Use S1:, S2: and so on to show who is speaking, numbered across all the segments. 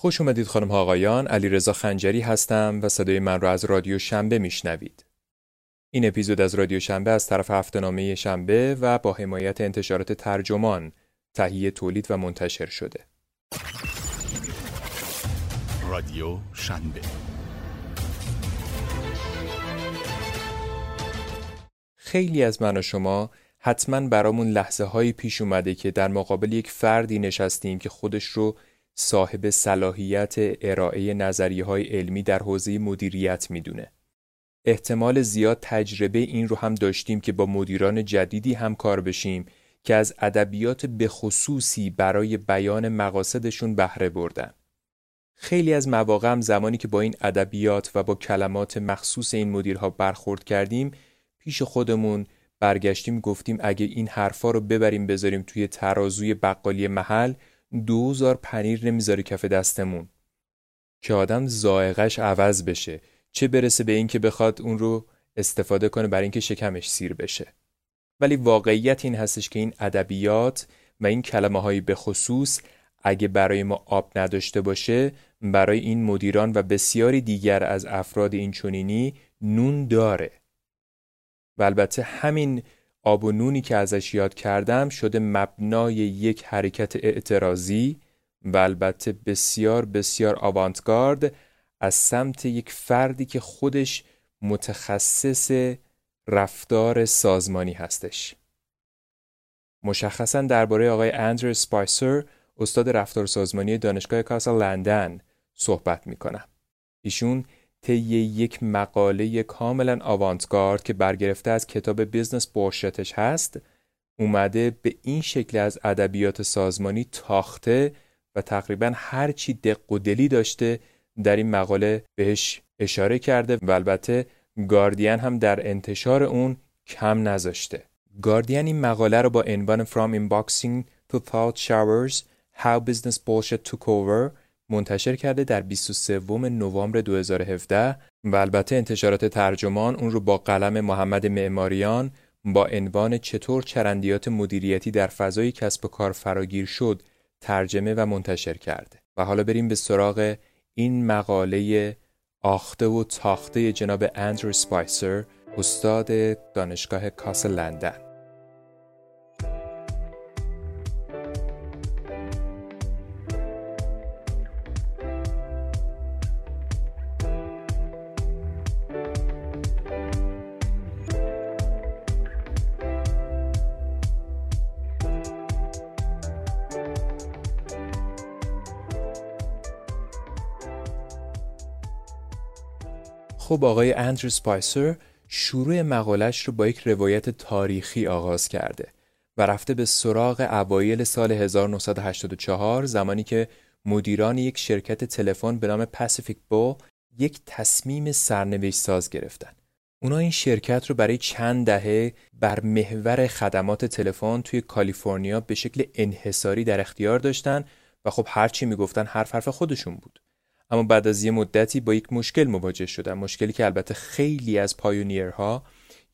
S1: خوش اومدید خانم آقایان علی رضا خنجری هستم و صدای من را از رادیو شنبه میشنوید. این اپیزود از رادیو شنبه از طرف هفتهنامه شنبه و با حمایت انتشارات ترجمان تهیه تولید و منتشر شده. رادیو شنبه. خیلی از من و شما حتما برامون لحظه هایی پیش اومده که در مقابل یک فردی نشستیم که خودش رو صاحب صلاحیت ارائه نظریه های علمی در حوزه مدیریت می‌دونه. احتمال زیاد تجربه این رو هم داشتیم که با مدیران جدیدی هم کار بشیم که از ادبیات بخصوصی برای بیان مقاصدشون بهره بردن. خیلی از مواقع هم زمانی که با این ادبیات و با کلمات مخصوص این مدیرها برخورد کردیم پیش خودمون برگشتیم گفتیم اگه این حرفا رو ببریم بذاریم توی ترازوی بقالی محل دوزار پنیر نمی‌ذاره کف دستمون. که آدم زائقش عوض بشه. چه برسه به اینکه بخواد اون رو استفاده کنه برای اینکه شکمش سیر بشه. ولی واقعیت این هستش که این ادبیات و این کلمه هایی به خصوص اگه برای ما آب نداشته باشه برای این مدیران و بسیاری دیگر از افراد این چونینی نون داره. و البته همین آب و نونی که ازش یاد کردم شده مبنای یک حرکت اعتراضی و البته بسیار بسیار آوانتگارد از سمت یک فردی که خودش متخصص رفتار سازمانی هستش مشخصا درباره آقای اندرو سپایسر استاد رفتار سازمانی دانشگاه کاس لندن صحبت می کنم. ایشون طی یک مقاله کاملا آوانتگارد که برگرفته از کتاب Business Bullshit ش هست اومده به این شکل از ادبیات سازمانی تاخته و تقریبا هر چی دق و دلی داشته در این مقاله بهش اشاره کرده و البته گاردین هم در انتشار اون کم نذاشته. گاردین این مقاله رو با عنوان From Inboxing to Thought Showers How Business Bullshit Took Over منتشر کرده در 23 نوامبر 2017 و البته انتشارات ترجمان اون رو با قلم محمد معماریان با عنوان چطور چرندیات مدیریتی در فضای کسب و کار فراگیر شد ترجمه و منتشر کرده و حالا بریم به سراغ این مقاله آخته و تاخته جناب اندرو سپایسر استاد دانشگاه کاسل لندن. خب آقای اندرو سپایسر شروع مقالش رو با یک روایت تاریخی آغاز کرده و رفته به سراغ اوایل سال 1984 زمانی که مدیران یک شرکت تلفن به نام پاسیفیک بو یک تصمیم سرنوشت ساز گرفتن. اونا این شرکت رو برای چند دهه بر محور خدمات تلفن توی کالیفرنیا به شکل انحصاری در اختیار داشتن و خب هرچی می‌گفتن حرف حرف خودشون بود. اما بعد از یه مدتی با یک مشکل مواجه شدن مشکلی که البته خیلی از پایونیرها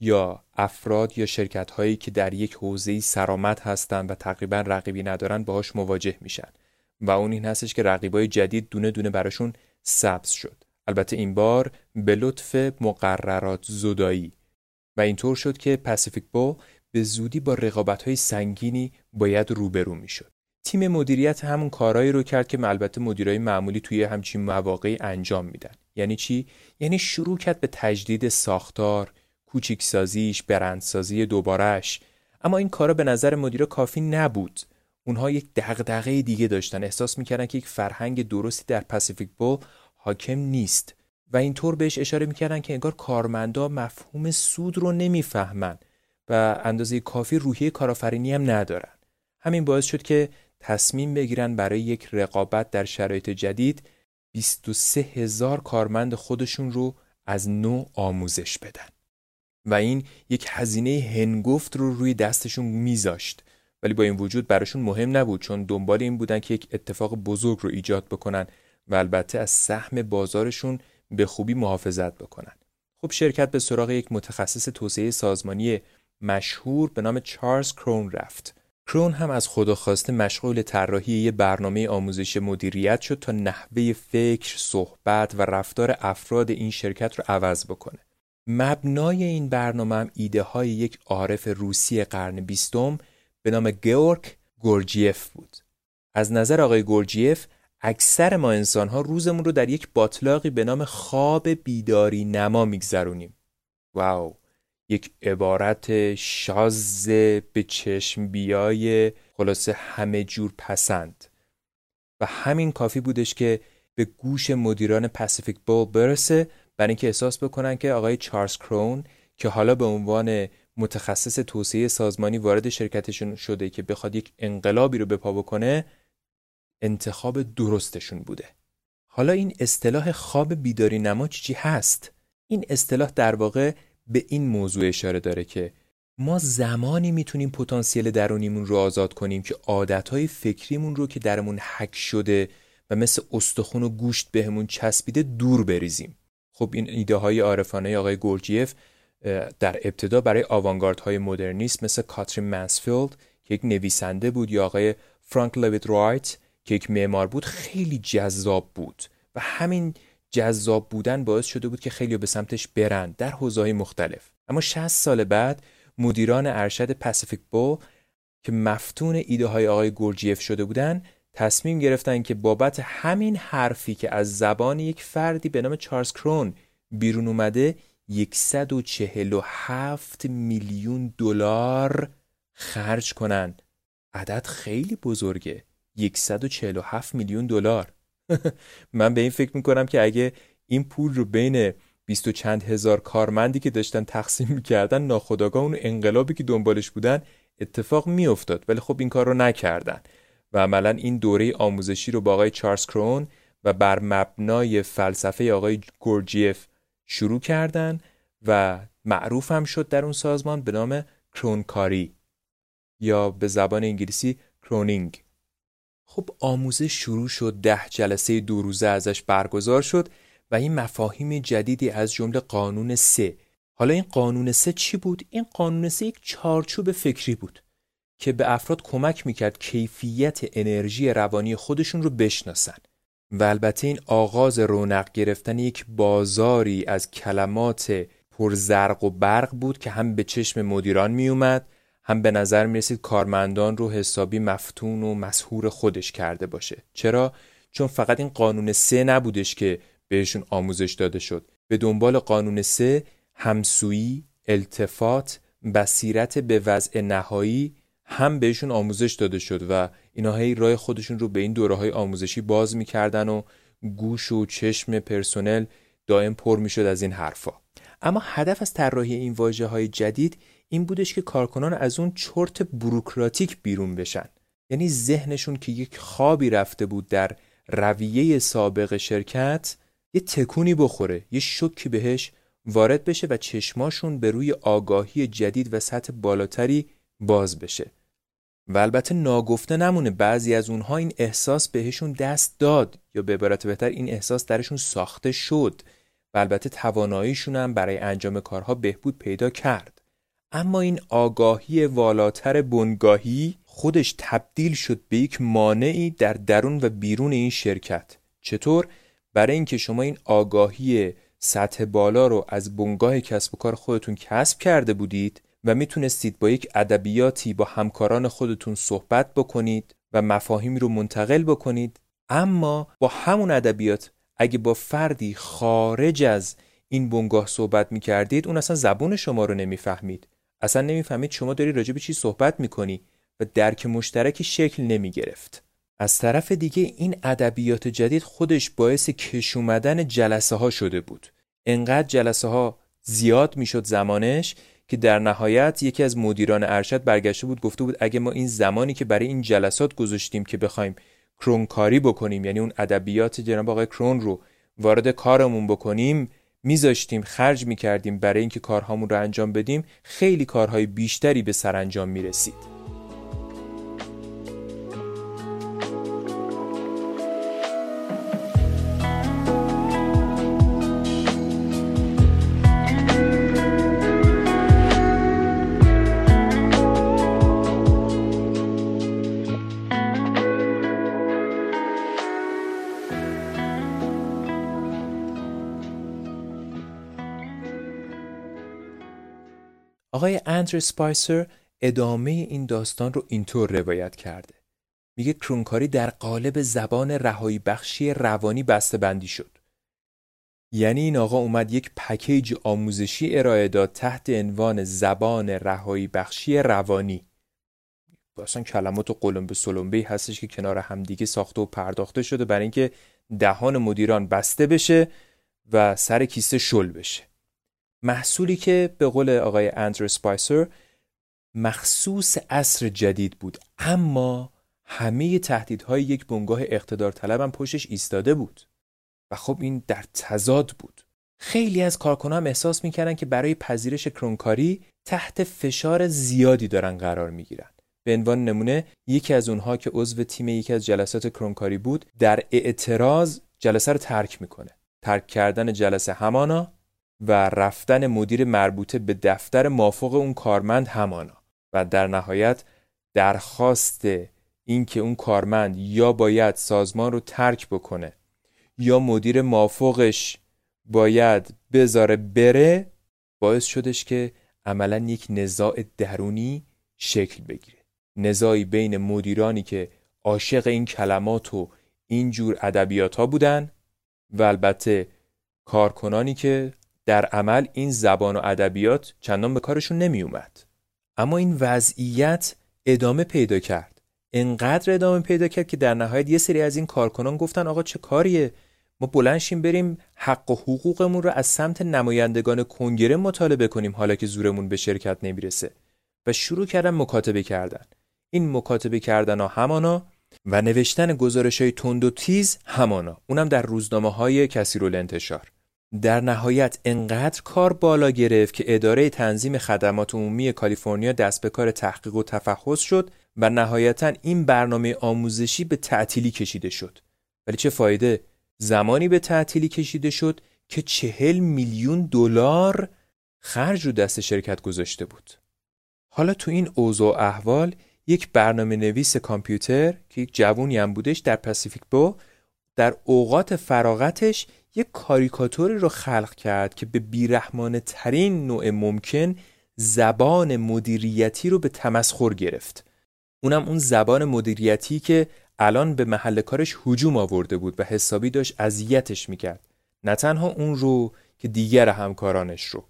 S1: یا افراد یا شرکت هایی که در یک حوزه سرامت هستند و تقریبا رقیبی ندارن باهاش مواجه میشن. و اون این هستش که رقیبای جدید دونه دونه براشون سبز شد. البته این بار به لطف مقررات زدایی. و اینطور شد که پاسیفیک بو به زودی با رقابت های سنگینی باید روبرو می‌شد. تیم مدیریت همون کارهایی رو کرد که البته مدیرای معمولی توی همچین مواقعی انجام میدن. یعنی چی؟ یعنی شروع کرد به تجدید ساختار کوچیکسازیش برندسازی دوبارش اما این کارا به نظر مدیر کافی نبود. اونها یک دغدغه دیگه داشتن. احساس می‌کردن که یک فرهنگ درستی در پاسیفیک بول حاکم نیست. و اینطور بهش اشاره می‌کردن که انگار کارمندا مفهوم سود رو نمی‌فهمن و اندازه کافی روحیه کارآفرینی هم ندارن. همین باعث شد که تصمیم بگیرن برای یک رقابت در شرایط جدید 23 هزار کارمند خودشون رو از نو آموزش بدن. و این یک هزینه هنگفت رو روی دستشون میذاشت. ولی با این وجود براشون مهم نبود چون دنبال این بودن که یک اتفاق بزرگ رو ایجاد بکنن و البته از سهم بازارشون به خوبی محافظت بکنن. خب شرکت به سراغ یک متخصص توسعه سازمانی مشهور به نام چارلز کرون رفت. کرون هم از خدا خواسته مشغول طراحی یه برنامه آموزش مدیریت شد تا نحوه فکر، صحبت و رفتار افراد این شرکت رو عوض بکنه. مبنای این برنامه هم ایده های یک عارف روسی قرن بیستم به نام گورک گورجیف بود. از نظر آقای گورجیف اکثر ما انسان ها روزمون رو در یک باطلاقی به نام خواب بیداری نما میگذرونیم. واو یک عبارت شاز به چشم بیای خلاصه همه جور پسند. و همین کافی بودش که به گوش مدیران پاسیفیک بول برسه برای اینکه احساس بکنن که آقای چارلز کرون که حالا به عنوان متخصص توسعه سازمانی وارد شرکتشون شده که بخواد یک انقلابی رو به پا بکنه انتخاب درستشون بوده. حالا این اصطلاح خواب بیداری نما چی هست؟ این اصطلاح در واقع به این موضوع اشاره داره که ما زمانی می‌تونیم پتانسیل درونیمون رو آزاد کنیم که عادتهای فکریمون رو که درمون حک شده و مثل استخون و گوشت بهمون چسبیده دور بریزیم. خب این ایده های عارفانه آقای گورجیف در ابتدا برای های مدرنیست مثل کاترین منسفیلد که یک نویسنده بود یا آقای فرانک لویت رایت که یک معمار بود خیلی جذاب بود و همین جذاب بودن باعث شده بود که خیلی به سمتش برند در حوزه‌های مختلف. اما 60 سال بعد مدیران ارشد پاسیفیک بو که مفتون ایده های آقای گورجیف شده بودن تصمیم گرفتن که بابت همین حرفی که از زبان یک فردی به نام چارلز کرون بیرون اومده 147 میلیون دلار خرج کنن. عدد خیلی بزرگه. 147 میلیون دلار. من به این فکر می‌کنم که اگه این پول رو بین بیست و چند هزار کارمندی که داشتن تقسیم می‌کردن ناخداگاه اون انقلابی که دنبالش بودن اتفاق میافتاد. ولی خب این کار رو نکردن. و عملا این دوره آموزشی رو با آقای چارلز کرون و بر مبنای فلسفه آقای گورجیف شروع کردن و معروف هم شد در اون سازمان به نام کرونکاری یا به زبان انگلیسی کرونینگ. خب آموزش شروع شد ده جلسه دو روزه ازش برگزار شد و این مفاهیم جدیدی از جمله قانون سه حالا این قانون سه چی بود؟ این قانون سه یک چارچوب فکری بود که به افراد کمک می‌کرد کیفیت انرژی روانی خودشون رو بشناسن و البته این آغاز رونق گرفتن یک بازاری از کلمات پرزرق و برق بود که هم به چشم مدیران میومد هم به نظر می رسید کارمندان رو حسابی مفتون و مسهور خودش کرده باشه. چرا؟ چون فقط این قانون سه نبودش که بهشون آموزش داده شد. به دنبال قانون سه همسویی التفات بصیرت به وضع نهایی هم بهشون آموزش داده شد و اینا هی راه خودشون رو به این دوره های آموزشی باز می‌کردن و گوش و چشم پرسنل دائم پر می‌شد از این حرفا. اما هدف از طراحی این واژه های جدید این بودش که کارکنان از اون چرت بروکراتیک بیرون بشن. یعنی ذهنشون که یک خوابی رفته بود در رویه سابق شرکت یه تکونی بخوره یه شکی بهش وارد بشه و چشماشون به روی آگاهی جدید و سطح بالاتری باز بشه. و البته ناگفته نمونه بعضی از اونها این احساس بهشون دست داد یا به عبارت بهتر این احساس درشون ساخته شد. و البته تواناییشون هم برای انجام کارها بهبود پیدا کرد. اما این آگاهی والاتر بنگاهی خودش تبدیل شد به یک مانعی در درون و بیرون این شرکت. چطور؟ برای اینکه شما این آگاهی سطح بالا رو از بنگاه کسب و کار خودتون کسب کرده بودید و می‌تونستید با یک ادبیاتی با همکاران خودتون صحبت بکنید و مفاهیمی رو منتقل بکنید اما با همون ادبیات اگه با فردی خارج از این بنگاه صحبت می‌کردید اون اصلا زبون شما رو نمی‌فهمید. اصلا نمی‌فهمید شما داری راجع به چی صحبت می‌کنی و درک مشترکی شکل نمی‌گرفت. از طرف دیگه این ادبیات جدید خودش باعث کش اومدن جلسه ها شده بود. انقدر جلسه ها زیاد می‌شد زمانش که در نهایت یکی از مدیران ارشد برگشته بود گفته بود اگه ما این زمانی که برای این جلسات گذاشتیم که بخوایم کرونکاری بکنیم یعنی اون ادبیات جناب آقای کرون رو وارد کارمون بکنیم میذاشتیم خرج می‌کردیم برای اینکه کارهامون رو انجام بدیم خیلی کارهای بیشتری به سرانجام می‌رسید. اندر سپایسر ادامه این داستان رو اینطور روایت کرده. میگه کرونکاری در قالب زبان رهایی بخشی روانی بسته بندی شد. یعنی این آقا اومد یک پکیج آموزشی ارائه داد تحت عنوان زبان رهایی بخشی روانی. اصلا کلمات و قلم به سلمبه هستش که کنار همدیگه ساخته و پرداخته شده برای اینکه دهان مدیران بسته بشه و سر کیسه شل بشه. محصولی که به قول آقای اندرو سپایسر مخصوص عصر جدید بود اما همه تهدیدهای یک بنگاه اقتدار طلب هم پشتش ایستاده بود و خب این در تضاد بود. خیلی از کارکنان هم احساس می‌کردن که برای پذیرش کرونکاری تحت فشار زیادی دارن قرار می‌گیرن. به عنوان نمونه یکی از اونها که عضو تیم یکی از جلسات کرونکاری بود در اعتراض جلسه رو ترک می‌کنه. ترک کردن جلسه همانا و رفتن مدیر مربوطه به دفتر مافوق اون کارمند همانا و در نهایت درخواست اینکه اون کارمند یا باید سازمان رو ترک بکنه یا مدیر مافوقش باید بذاره بره باعث شدش که عملا یک نزاع درونی شکل بگیره. نزاعی بین مدیرانی که عاشق این کلمات و اینجور ادبیات ها بودن و البته کارکنانی که در عمل این زبان و ادبیات چندان به کارشون نمی اومد. اما این وضعیت ادامه پیدا کرد. انقدر ادامه پیدا کرد که در نهایت یه سری از این کارکنان گفتن آقا چه کاریه؟ ما بلنشیم بریم حق و حقوقمون رو از سمت نمایندگان کنگره مطالبه کنیم حالا که زورمون به شرکت نمی‌رسه. و شروع کردن مکاتبه کردن. این مکاتبه کردن ها همانا و نوشتن گزارش های تند و تیز همانا. اونم در روزنامه های کسی رو انتشار در نهایت انقدر کار بالا گرفت که اداره تنظیم خدمات عمومی کالیفرنیا دست به کار تحقیق و تفحص شد و نهایتا این برنامه آموزشی به تعطیلی کشیده شد. ولی چه فایده؟ زمانی به تعطیلی کشیده شد که چهل میلیون دلار خرج رو دست شرکت گذاشته بود. حالا تو این اوضاع احوال یک برنامه نویس کامپیوتر که یک جوونی هم بودش در پاسیفیک بو در اوقات فراغتش یک کاریکاتوری رو خلق کرد که به بیرحمانه ترین نوع ممکن زبان مدیریتی رو به تمسخر گرفت. اونم اون زبان مدیریتی که الان به محل کارش هجوم آورده بود و حسابی داشت اذیتش می‌کرد. نه تنها اون رو که دیگر همکارانش رو.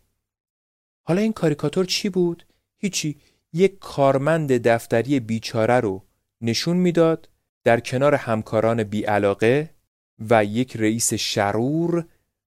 S1: حالا این کاریکاتور چی بود؟ هیچی. یک کارمند دفتری بیچاره رو نشون می‌داد در کنار همکاران بیعلاقه و یک رئیس شرور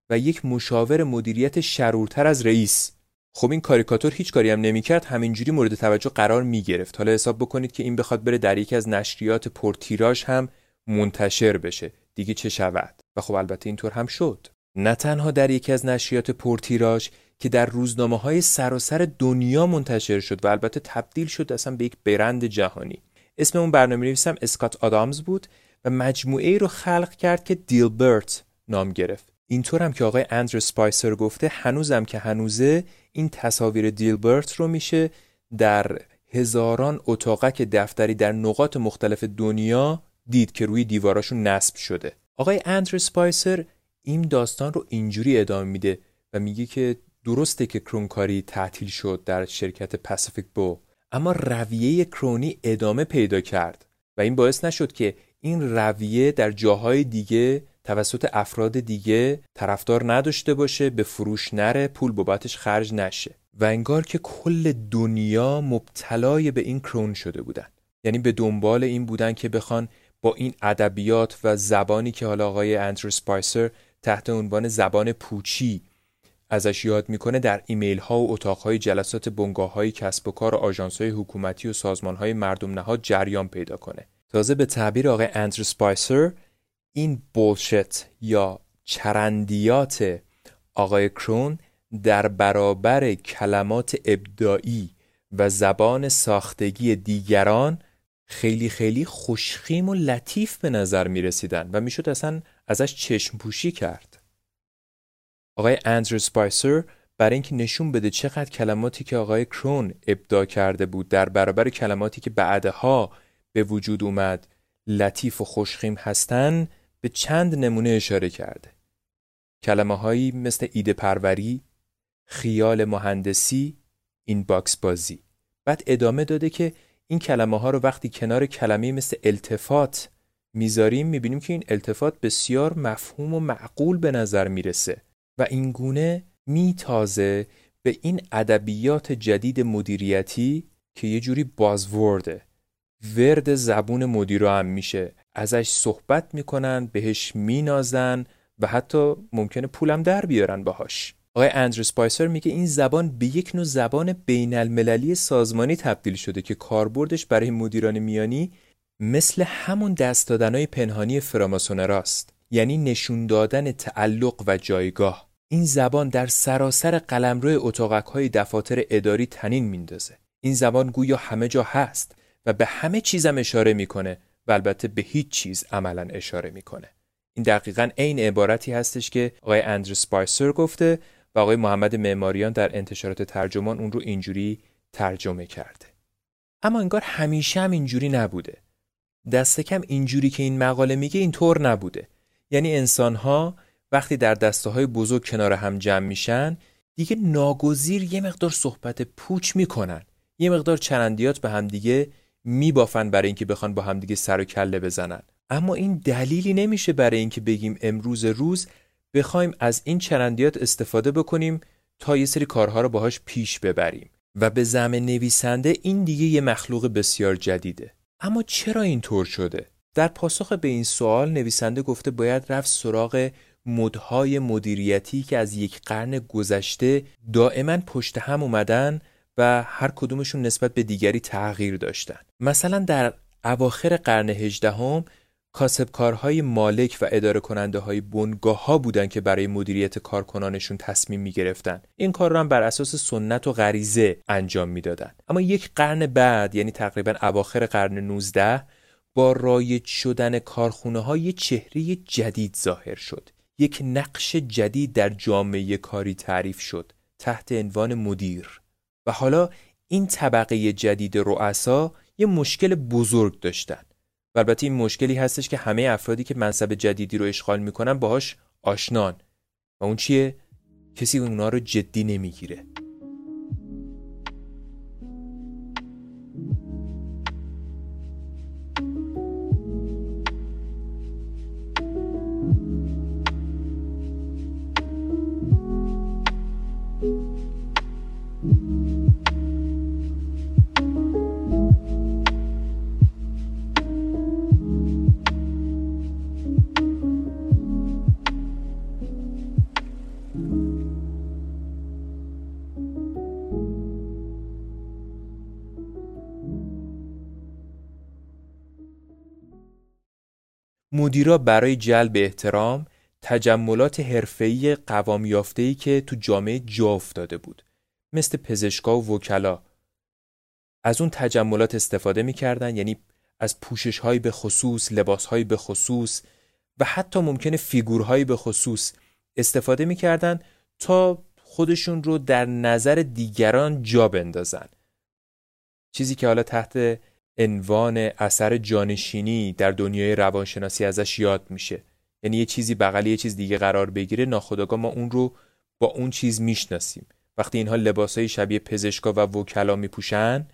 S1: و یک مشاور مدیریت شرورتر از رئیس. خب این کاریکاتور هیچ کاری هم نمی‌کرد همینجوری مورد توجه قرار می‌گرفت. حالا حساب بکنید که این بخواد بره در یکی از نشریات پرتیراژ هم منتشر بشه. دیگه چه شود؟ و خب البته اینطور هم شد. نه تنها در یکی از نشریات پرتیراژ که در روزنامه های سراسر دنیا منتشر شد و البته تبدیل شد اصلا به یک برند جهانی. اسم اون برنامه نویسم اسکات آدامز بود. و مجموعه رو خلق کرد که دیلبرت نام گرفت. اینطور هم که آقای اندر سپایسر گفته هنوزم که هنوزه این تصاویر دیلبرت رو میشه در هزاران اتاقک دفتری در نقاط مختلف دنیا دید که روی دیواراشون نصب شده. آقای اندر سپایسر این داستان رو اینجوری ادامه میده و میگه که درسته که کرونکاری تعطیل شد در شرکت پاسیفیک بو اما رویه کرونی ادامه پیدا کرد و این باعث نشد که این رویه در جاهای دیگه توسط افراد دیگه طرفدار نداشته باشه به فروش نره پول بابتش خرج نشه. و انگار که کل دنیا مبتلای به این کرون شده بودن. یعنی به دنبال این بودن که بخوان با این ادبیات و زبانی که حالا آقای اندرو سپایسر تحت عنوان زبان پوچی ازش یاد می‌کنه در ایمیل ها و اتاق های جلسات بنگاه های کسب و کار و آژانس های حکومتی و سازمان های مردم نهاد جریان پیدا کنه. تازه به تعبیر آقای اندرو سپایسر این بولشت یا چرندیات آقای کرون در برابر کلمات ابداعی و زبان ساختگی دیگران خیلی خیلی خوشخیم و لطیف به نظر می رسیدن و می‌شد اصلا ازش چشم پوشی کرد. آقای اندرو سپایسر برای اینکه نشون بده چقدر کلماتی که آقای کرون ابداع کرده بود در برابر کلماتی که بعدها به وجود اومد لطیف و خوشخیم هستن به چند نمونه اشاره کرده. کلمه هایی مثل ایده پروری، خیال مهندسی، inbox بازی بعد ادامه داده که این کلمه ها رو وقتی کنار کلمه مثل التفات می‌ذاریم می‌بینیم که این التفات بسیار مفهوم و معقول به نظر می‌رسه و این گونه میتازه به این ادبیات جدید مدیریتی که یه جوری buzzword ه ورد زبون مدیرا هم میشه. ازش صحبت می‌کنن بهش مینازن و حتی ممکنه پولم در بیارن باهاش. آقای اندرو سپایسر میگه این زبان به یک نوع زبان بین المللی سازمانی تبدیل شده که کاربردش برای مدیران میانی مثل همون دست دادنهای پنهانی فراماسونراست یعنی نشون دادن تعلق و جایگاه. این زبان در سراسر قلمرو اتاقک های دفاتر اداری تنین میندازه. این زبان گویا همه جا هست. به همه چیزم اشاره می‌کنه و البته به هیچ چیز عملا اشاره می‌کنه. این دقیقا عین عبارتی هستش که آقای اندرو سپایسر گفته و آقای محمد معماریان در انتشارات ترجمان اون رو اینجوری ترجمه کرده. اما انگار همیشه هم اینجوری نبوده. دست کم اینجوری که این مقاله میگه اینطور نبوده. یعنی انسانها وقتی در دسته های بزرگ کنار هم جمع میشن دیگه ناگزیر یه مقدار صحبت پوچ می‌کنن. یه مقدار چرندیات به همدیگه میبافن برای اینکه بخوان با همدیگه سر و کله بزنن. اما این دلیلی نمیشه برای اینکه بگیم امروز روز بخوایم از این چرندیات استفاده بکنیم تا یه سری کارها رو باهاش پیش ببریم. و به زم نویسنده این دیگه یه مخلوق بسیار جدیده. اما چرا اینطور شده؟ در پاسخ به این سوال نویسنده گفته باید رفت سراغ مدهای مدیریتی که از یک قرن گذشته دائما پشت هم اومدن و هر کدومشون نسبت به دیگری تغییر داشتن مثلا در اواخر قرن هجدهم کاسبکارهای مالک و اداره کننده های بنگاه ها بودن که برای مدیریت کارکنانشون تصمیم می گرفتن. این کار را هم بر اساس سنت و غریزه انجام می‌دادند. اما یک قرن بعد یعنی تقریبا اواخر قرن 19 با رایج شدن کارخونه های چهره جدید ظاهر شد. یک نقش جدید در جامعه کاری تعریف شد تحت عنوان مدیر و حالا این طبقه جدید رؤسا یه مشکل بزرگ داشتن. و البته این مشکلی هستش که همه افرادی که منصب جدیدی رو اشغال می‌کنن باهاش آشنان. و اون چیه؟ کسی اونا رو جدی نمی‌گیره. مدیرا برای جلب احترام تجملات حرفه‌ای قوام یافته‌ای که تو جامعه جا افتاده بود. مثل پزشکا و وکلا. از اون تجملات استفاده می‌کردن یعنی از پوششهایی به خصوص لباسهایی به خصوص و حتی ممکنه فیگورهایی به خصوص استفاده می‌کردن تا خودشون رو در نظر دیگران جا بندازن. چیزی که حالا تحت عنوان اثر جانشینی در دنیای روانشناسی ازش یاد میشه. یعنی یه چیزی بغل یه چیز دیگه قرار بگیره ناخودآگاه ما اون رو با اون چیز می‌شناسیم. وقتی اینها لباسهای شبیه پزشکا و وکلا میپوشن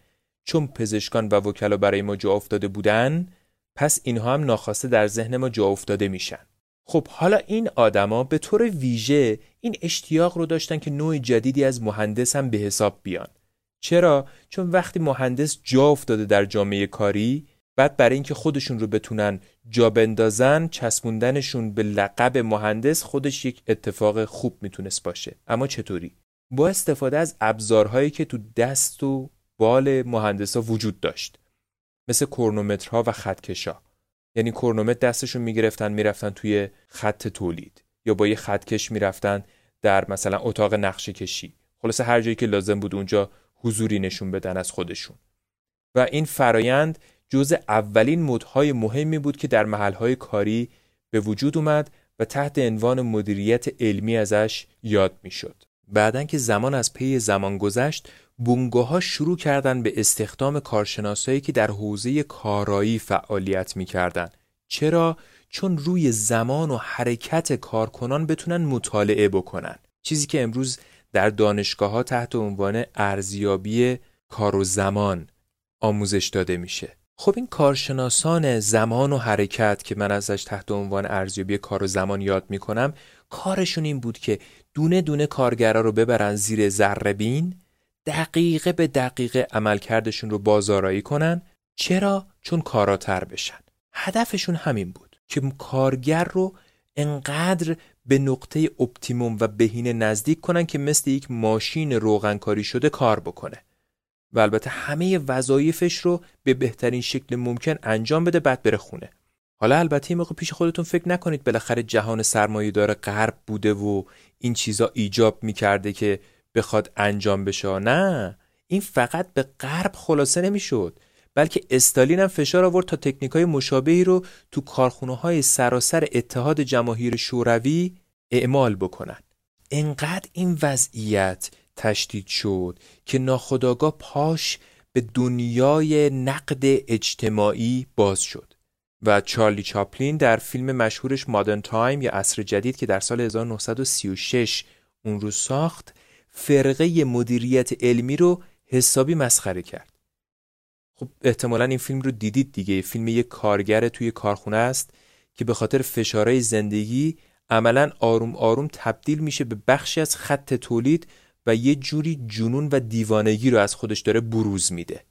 S1: چون پزشکان و وکلا برای ما جا افتاده بودن پس اینها هم ناخواسته در ذهن ما جا افتاده میشن. خب حالا این آدما به طور ویژه این اشتیاق رو داشتن که نوع جدیدی از مهندس هم به حساب بیان. چرا؟ چون وقتی مهندس جا افتاده در جامعه کاری بعد برای اینکه خودشون رو بتونن جا بندازن چسبوندنشون به لقب مهندس خودش یک اتفاق خوب می‌تونست باشه. اما چطوری؟ با استفاده از ابزارهایی که تو دست و بال مهندسا وجود داشت. مثل کرونومترها و خطکشا یعنی کرونومتر دستشون می‌گرفتن می‌رفتن توی خط تولید. یا با یه خطکش می‌رفتن در مثلا اتاق نقشه کشی. خلاصه هر جایی که لازم بود اونجا حضوری نشون بدن از خودشون. و این فرایند جز اولین مدهای مهمی بود که در محلهای کاری به وجود اومد و تحت عنوان مدیریت علمی ازش یاد می‌شد. بعدا که زمان از پی زمان گذشت بونگاه ها شروع کردن به استخدام کارشناسایی که در حوزه کارایی فعالیت می‌کردن. چرا؟ چون روی زمان و حرکت کارکنان بتونن مطالعه بکنن. چیزی که امروز در دانشگاه ها تحت عنوان ارزیابی کار و زمان آموزش داده میشه. خب این کارشناسان زمان و حرکت که من ازش تحت عنوان ارزیابی کار و زمان یاد می‌کنم کارشون این بود که دونه دونه کارگرا رو ببرن زیر ذره بین دقیقه به دقیقه عملکردشون رو بازارایی کنن. چرا؟ چون کاراتر بشن. هدفشون همین بود که کارگر رو انقدر به نقطه optimum و بهینه نزدیک کنن که مثل یک ماشین روغنکاری شده کار بکنه. و البته همه وظایفش رو به بهترین شکل ممکن انجام بده بعد بره خونه. حالا البته این موقع پیش خودتون فکر نکنید بالاخره جهان سرمایه داری غرب بوده و این چیزا ایجاب می‌کرده که بخواد انجام بشه. نه این فقط به غرب خلاصه نمی‌شد. بلکه استالین هم فشار آورد تا تکنیک های مشابهی رو تو کارخونه های سراسر اتحاد جماهیر شوروی اعمال بکنن. انقدر این وضعیت تشدید شد که ناخداگاه پاش به دنیای نقد اجتماعی باز شد. و چارلی چاپلین در فیلم مشهورش مادرن تایم یا عصر جدید که در سال 1936 اون رو ساخت فرقه مدیریت علمی رو حسابی مسخره کرد. خب احتمالا این فیلم رو دیدید دیگه. فیلم یک کارگر توی کارخونه است که به خاطر فشارهای زندگی عملا آروم آروم تبدیل میشه به بخشی از خط تولید و یه جوری جنون و دیوانگی رو از خودش داره بروز میده.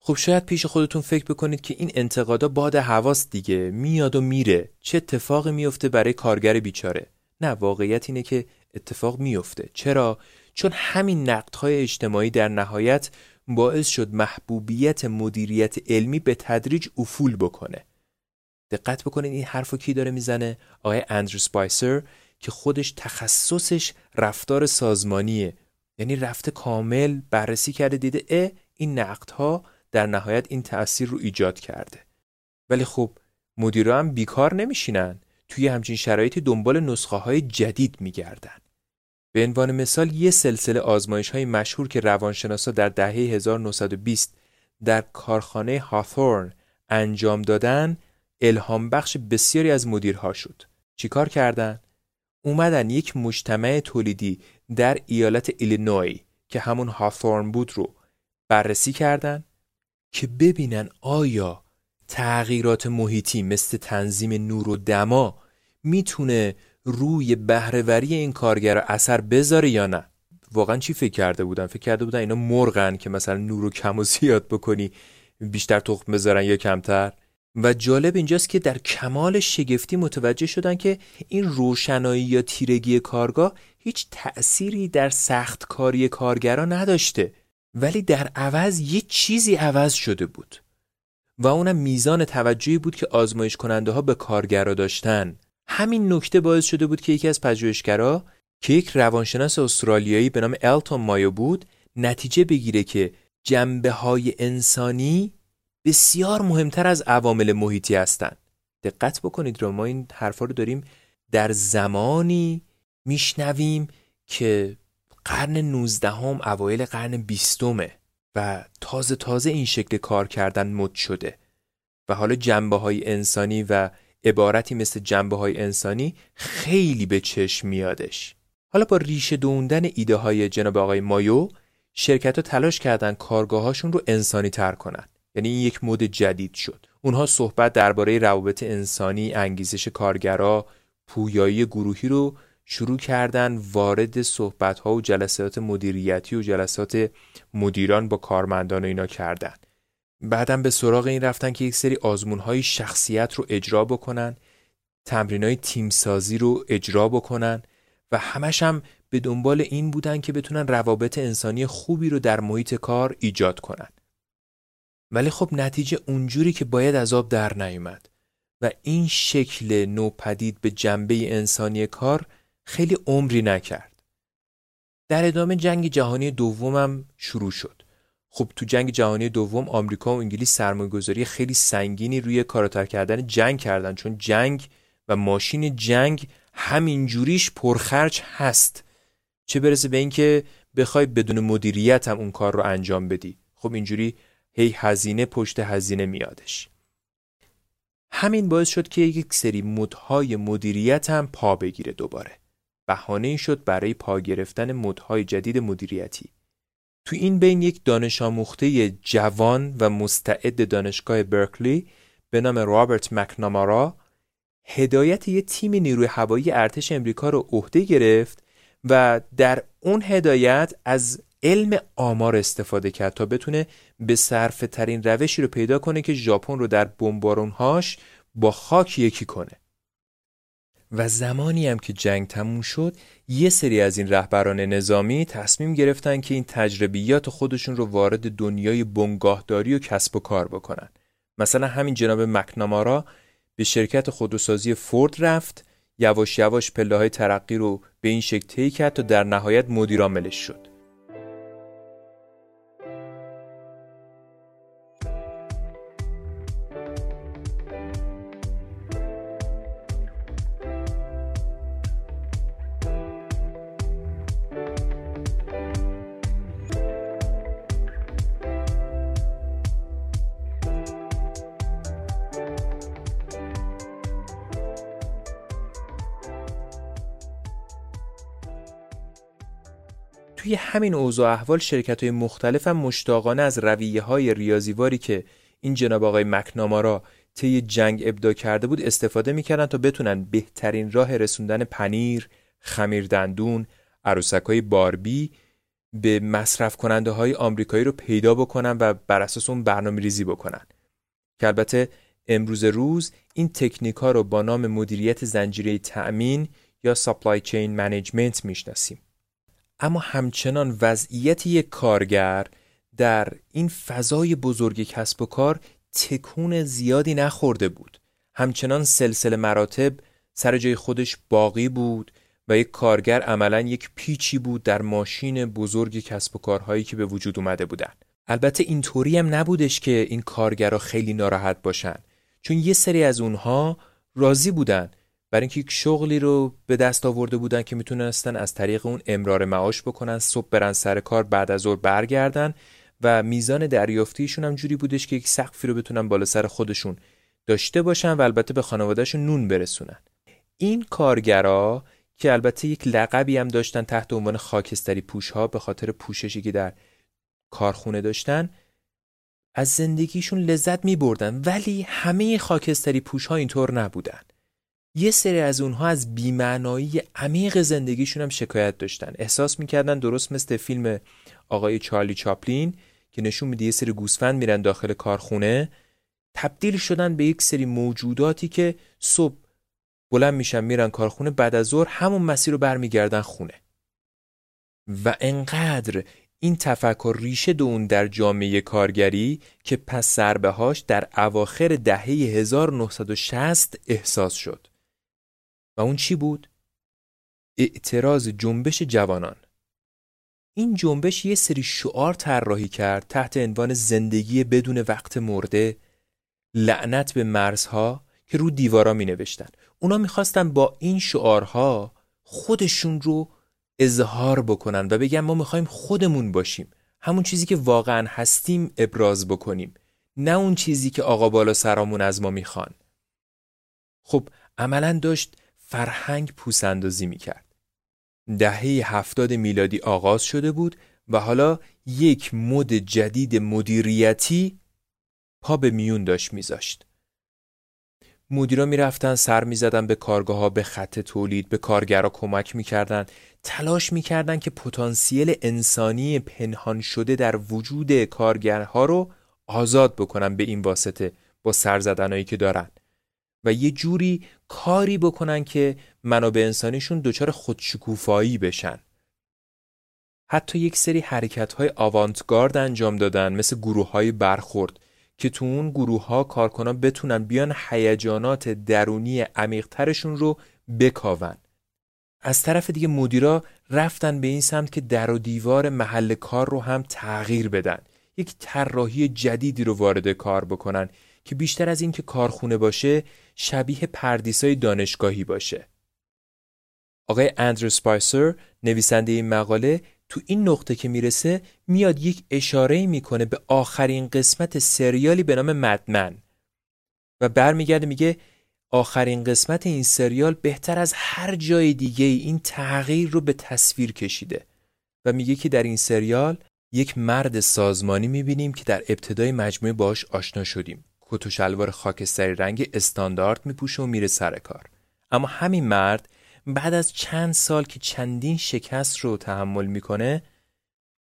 S1: خب شاید پیش خودتون فکر بکنید که این انتقادا باد حواس دیگه. میاد و میره. چه اتفاقی میفته برای کارگر بیچاره؟ نه واقعیت اینه که اتفاق میفته. چرا؟ چون همین نقدهای اجتماعی در نهایت باعث شد محبوبیت مدیریت علمی به تدریج افول بکنه. دقت بکنید این حرفو کی داره می‌زنه؟ آقای اندرو سپایسر که خودش تخصصش رفتار سازمانیه. یعنی رفته کامل بررسی کرده دیده ا این نقدها در نهایت این تأثیر رو ایجاد کرده. ولی خب مدیرا هم بیکار نمیشینن. توی همچین شرایطی دنبال نسخه های جدید میگردن. به عنوان مثال یه سلسله آزمایش های مشهور که روانشناسا در دهه 1920 در کارخانه هاثورن انجام دادن الهام بخش بسیاری از مدیرها شد. چیکار کردن؟ اومدن یک مجتمع تولیدی در ایالت ایلینوی که همون هاثورن بود رو بررسی کردن که ببینن آیا تغییرات محیطی مثل تنظیم نور و دما می‌تونه روی بهرهوری این کارگر اثر بذاره یا نه؟ واقعا چی فکر کرده بودن؟ فکر کرده بودن اینا مرغن که مثلا نور رو کم و زیاد بکنی بیشتر تخم بذارن یا کمتر؟ و جالب اینجاست که در کمال شگفتی متوجه شدن که این روشنایی یا تیرگی کارگاه هیچ تأثیری در سخت کاری کارگرا نداشته ولی در عوض یه چیزی عوض شده بود. و اونم میزان توجهی بود که آزمایش کننده ها به کارگرا داشتن. همین نکته باعث شده بود که یکی از پژوهشگرا که یک روانشناس استرالیایی به نام التون مایو بود نتیجه بگیره که جنبه های انسانی بسیار مهمتر از عوامل محیطی هستند. دقت بکنید رو ما این حرفا رو داریم در زمانی میشنویم که قرن 19 هم اوایل قرن بیستمه و تازه تازه این شکل کار کردن مد شده و حالا جنبه های انسانی و عبارتی مثل جنبه های انسانی خیلی به چشم میادش. حالا با ریشه دوندن ایده های جناب آقای مایو شرکت ها تلاش کردن کارگاهاشون رو انسانی تر کنن. یعنی این یک مد جدید شد. اونها صحبت درباره روابط انسانی انگیزش کارگرا پویایی گروهی رو شروع کردن وارد صحبت ها و جلسات مدیریتی و جلسات مدیران با کارمندان و اینا کردن. بعدم به سراغ این رفتن که یک سری آزمون های شخصیت رو اجرا بکنن تمرین های تیمسازی رو اجرا بکنن و همش هم به دنبال این بودن که بتونن روابط انسانی خوبی رو در محیط کار ایجاد کنن. ولی خب نتیجه اونجوری که باید از آب در نیومد و این شکل نوپدید به جنبه انسانی کار خیلی عمری نکرد. در ادامه جنگ جهانی دومم شروع شد. خب تو جنگ جهانی دوم آمریکا و انگلیس سرمایه‌گذاری خیلی سنگینی روی کاراتر کردن جنگ کردن چون جنگ و ماشین جنگ همین جوریش پرخرج هست. چه برسه به اینکه بخوای بدون مدیریت هم اون کار رو انجام بدی. خب اینجوری هی هزینه پشت هزینه میادش. همین باعث شد که یک سری مدهای مدیریت هم پا بگیره دوباره. بهانه شد برای پا گرفتن مدهای جدید مدیریتی. تو این بین یک دانش آموخته جوان و مستعد دانشگاه برکلی به نام رابرت مکنامارا هدایت یک تیم نیروی هوایی ارتش امریکا رو عهده گرفت و در اون هدایت از علم آمار استفاده کرد تا بتونه به صرفه ترین روشی رو پیدا کنه که ژاپن رو در بمبارونهاش با خاک یکی کنه. و زمانی هم که جنگ تموم شد یه سری از این رهبران نظامی تصمیم گرفتن که این تجربیات خودشون رو وارد دنیای بنگاهداری و کسب و کار بکنن. مثلا همین جناب مکنامارا به شرکت خودروسازی فورد رفت یواش یواش پله های ترقی رو به این شکل طی کرد تا در نهایت مدیرعاملش شد. همین اوضاع احوال شرکت های مختلف هم مشتاقانه از رویه های ریاضیواری که این جناب آقای مکنامارا طی جنگ ابدا کرده بود استفاده می‌کردن تا بتونن بهترین راه رسوندن پنیر، خمیر دندون، عروسک های باربی به مصرف کننده های آمریکایی رو پیدا بکنن و بر اساس اون برنامه ریزی بکنن. که البته امروز روز این تکنیک ها رو با نام مدیریت زنجیره تأمین یا supply chain management می‌شناسیم. اما همچنان وضعیت یک کارگر در این فضای بزرگ کسب و کار تکون زیادی نخورده بود. همچنان سلسله مراتب سر جای خودش باقی بود و یک کارگر عملا یک پیچی بود در ماشین بزرگ کسب و کارهایی که به وجود اومده بودن البته اینطوری هم نبودش که این کارگرها خیلی ناراحت باشن چون یه سری از اونها راضی بودن برای اینکه یک شغلی رو به دست آورده بودن که می‌تونستن از طریق اون امرار معاش بکنن صبح برن سر کار بعد از ظهر برگردن و میزان دریافتیشون هم جوری بودش که یک سقفی رو بتونن بالا سر خودشون داشته باشن و البته به خانوادهشون نون برسونن. این کارگرا که البته یک لقبی هم داشتن تحت عنوان خاکستری پوش ها به خاطر پوششی که در کارخونه داشتن از زندگیشون لذت می بردن ولی همه خاکستری پوش ها اینطور نبودن. یه سری از اونها از بیمعنایی عمیق زندگیشون هم شکایت داشتن. احساس می‌کردن درست مثل فیلم آقای چارلی چاپلین که نشون میده یه سری گوسفند میرن داخل کارخونه تبدیل شدن به یک سری موجوداتی که صبح بلند میشن میرن کارخونه بعد از ظهر همون مسیر رو برمیگردن خونه. و انقدر این تفکر ریشه دون در جامعه کارگری که پس سربهاش در اواخر دهه 1960 احساس شد. و اون چی بود؟ اعتراض جنبش جوانان. این جنبش یه سری شعار طراحی کرد تحت عنوان زندگی بدون وقت مرده لعنت به مرزها که رو دیوارا می نوشتن اونا می‌خواستن با این شعارها خودشون رو اظهار بکنن و بگن ما می‌خوایم خودمون باشیم. همون چیزی که واقعا هستیم ابراز بکنیم. نه اون چیزی که آقا بالا سرامون از ما می‌خوان. خب عملا داشت فرهنگ پوسندازی می‌کرد. دهه هفتاد میلادی آغاز شده بود و حالا یک مد جدید مدیریتی پا به میون داشت میذاشت. مدیرا می‌رفتن سر می‌زدن به کارگاه ها به خط تولید به کارگرا کمک می‌کردن تلاش می‌کردن که پتانسیل انسانی پنهان شده در وجود کارگرها رو آزاد بکنن به این واسطه با سرزدنهایی که دارن و یه جوری کاری بکنن که منابع انسانیشون دچار خودشکوفایی بشن. حتی یک سری حرکت های آوانتگارد انجام دادن مثل گروه های برخورد که تو اون گروه ها کارکنان بتونن بیان هیجانات درونی عمیقترشون رو بکاون. از طرف دیگه مدیرا رفتن به این سمت که در و دیوار محل کار رو هم تغییر بدن. یک طراحی جدیدی رو وارد کار بکنن که بیشتر از این که کارخونه باشه شبیه پردیسای دانشگاهی باشه. آقای اندرو سپایسر نویسنده این مقاله تو این نقطه که می‌رسه میاد یک اشاره می‌کنه به آخرین قسمت سریالی به نام مدمن. و برمیگرده میگه آخرین قسمت این سریال بهتر از هر جای دیگه این تغییر رو به تصویر کشیده. و میگه که در این سریال یک مرد سازمانی می‌بینیم که در ابتدای مجموعه باش آشنا شدیم. کت و شلوار خاکستری رنگ استاندارد میپوشه و میره سر کار. اما همین مرد بعد از چند سال که چندین شکست رو تحمل می‌کنه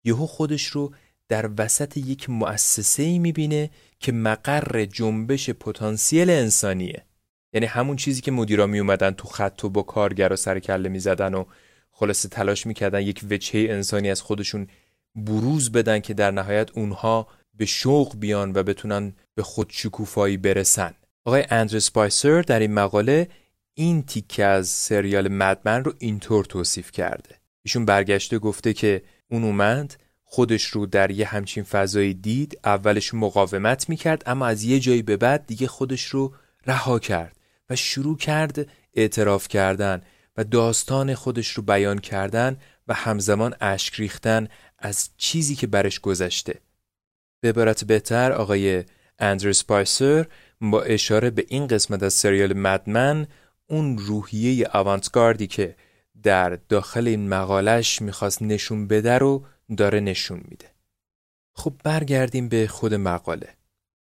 S1: یهو خودش رو در وسط یک مؤسسه ای می‌بینه که مقر جنبش پتانسیل انسانیه. یعنی همون چیزی که مدیرا می اومدن تو خط و با کارگر و سر کله می‌زدن و خلاصه تلاش می‌کردن یک وجهه انسانی از خودشون بروز بدن که در نهایت اونها به شوق بیان و بتونن به خودشکوفایی برسن. آقای اندر سپایسر در این مقاله این تیکه از سریال مدمن رو اینطور توصیف کرده. ایشون برگشته گفته که اون اومد خودش رو در یه همچین فضایی دید اولش مقاومت می‌کرد اما از یه جایی به بعد دیگه خودش رو رها کرد و شروع کرد اعتراف کردن و داستان خودش رو بیان کردن و همزمان اشک ریختن از چیزی که برش گذشته. به عبارت بهتر آقای اندر سپایسر با اشاره به این قسمت از سریال مدمن اون روحیه اوانتگاردی که در داخل این مقالش می‌خواست نشون بده رو داره نشون میده. خب برگردیم به خود مقاله.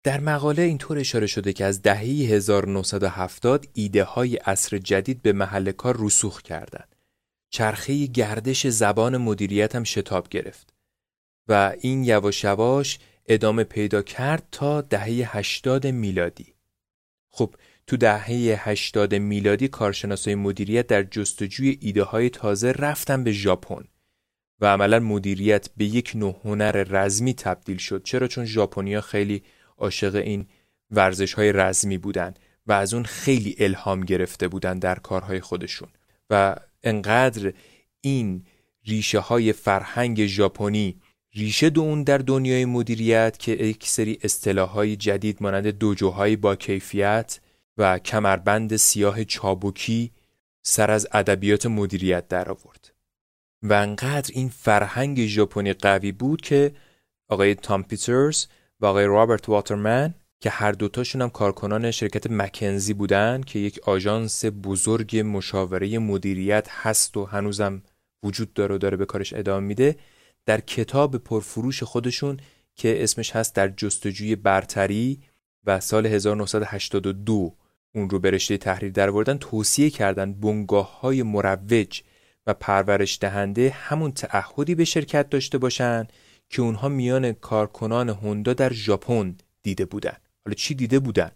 S1: در مقاله اینطور اشاره شده که از دهه 1970 ایده های عصر جدید به محل کار رسوخ کردند. چرخه گردش زبان مدیریت هم شتاب گرفت. و این یواش یواش ادامه پیدا کرد تا دهه 80 میلادی. خب تو دهه 80 میلادی کارشناسای مدیریت در جستجوی ایده های تازه رفتن به ژاپن و عملا مدیریت به یک نوع هنر رزمی تبدیل شد چرا چون ژاپنیا خیلی عاشق این ورزش های رزمی بودن و از اون خیلی الهام گرفته بودن در کارهای خودشون و انقدر این ریشه های فرهنگ ژاپنی ریشه دو اون در دنیای مدیریت که یک سری اصطلاح های جدید مانند دوجوهای با کیفیت و کمربند سیاه چابوکی سر از ادبیات مدیریت در آورد و انقدر این فرهنگ ژاپنی قوی بود که آقای تام پیترز و آقای رابرت واترمن که هر دوتاشون هم کارکنان شرکت مکنزی بودن که یک آژانس بزرگ مشاوره مدیریت هست و هنوزم وجود داره و داره به کارش ادامه میده در کتاب پرفروش خودشون که اسمش هست در جستجوی برتری و سال 1982 اون رو به رشته تحریر در توصیه کردن بنگاه های مروج و پرورش دهنده همون تعهدی به شرکت داشته باشن که اونها میان کارکنان هوندا در ژاپن دیده بودن. حالا چی دیده بودن؟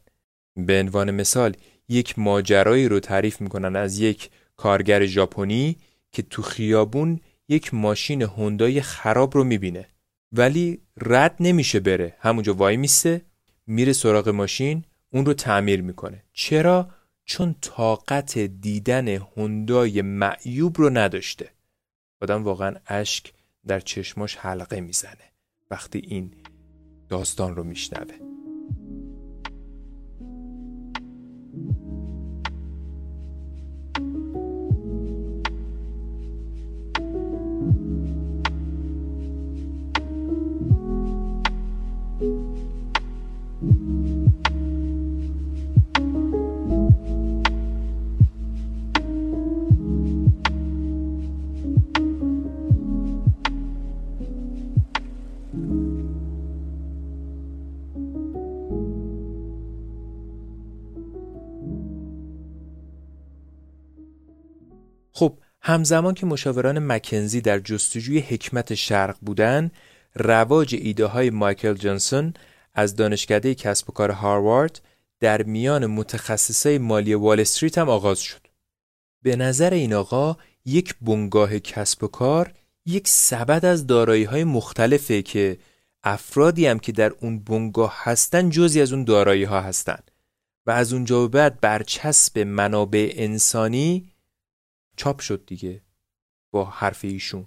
S1: به عنوان مثال یک ماجرایی رو تعریف می‌کنن از یک کارگر ژاپنی که تو خیابون یک ماشین هوندای خراب رو می‌بینه. ولی رد نمیشه بره. همونجا وای میسته میره سراغ ماشین اون رو تعمیر می‌کنه. چرا؟ چون طاقت دیدن هوندای معیوب رو نداشته. آدم واقعا اشک در چشماش حلقه می‌زنه وقتی این داستان رو میشنوه. همزمان که مشاوران مکنزی در جستجوی حکمت شرق بودند، رواج ایده های مایکل جانسون از دانشکده کسب و کار هاروارد در میان متخصصای مالی وال استریت هم آغاز شد. به نظر این آقا یک بنگاه کسب و کار یک سبد از دارایی های مختلفه که افرادی هم که در اون بنگاه هستن جزی از اون دارایی ها هستن و از اونجا به بعد برچسب منابع انسانی چاپ شد دیگه با حرف ایشون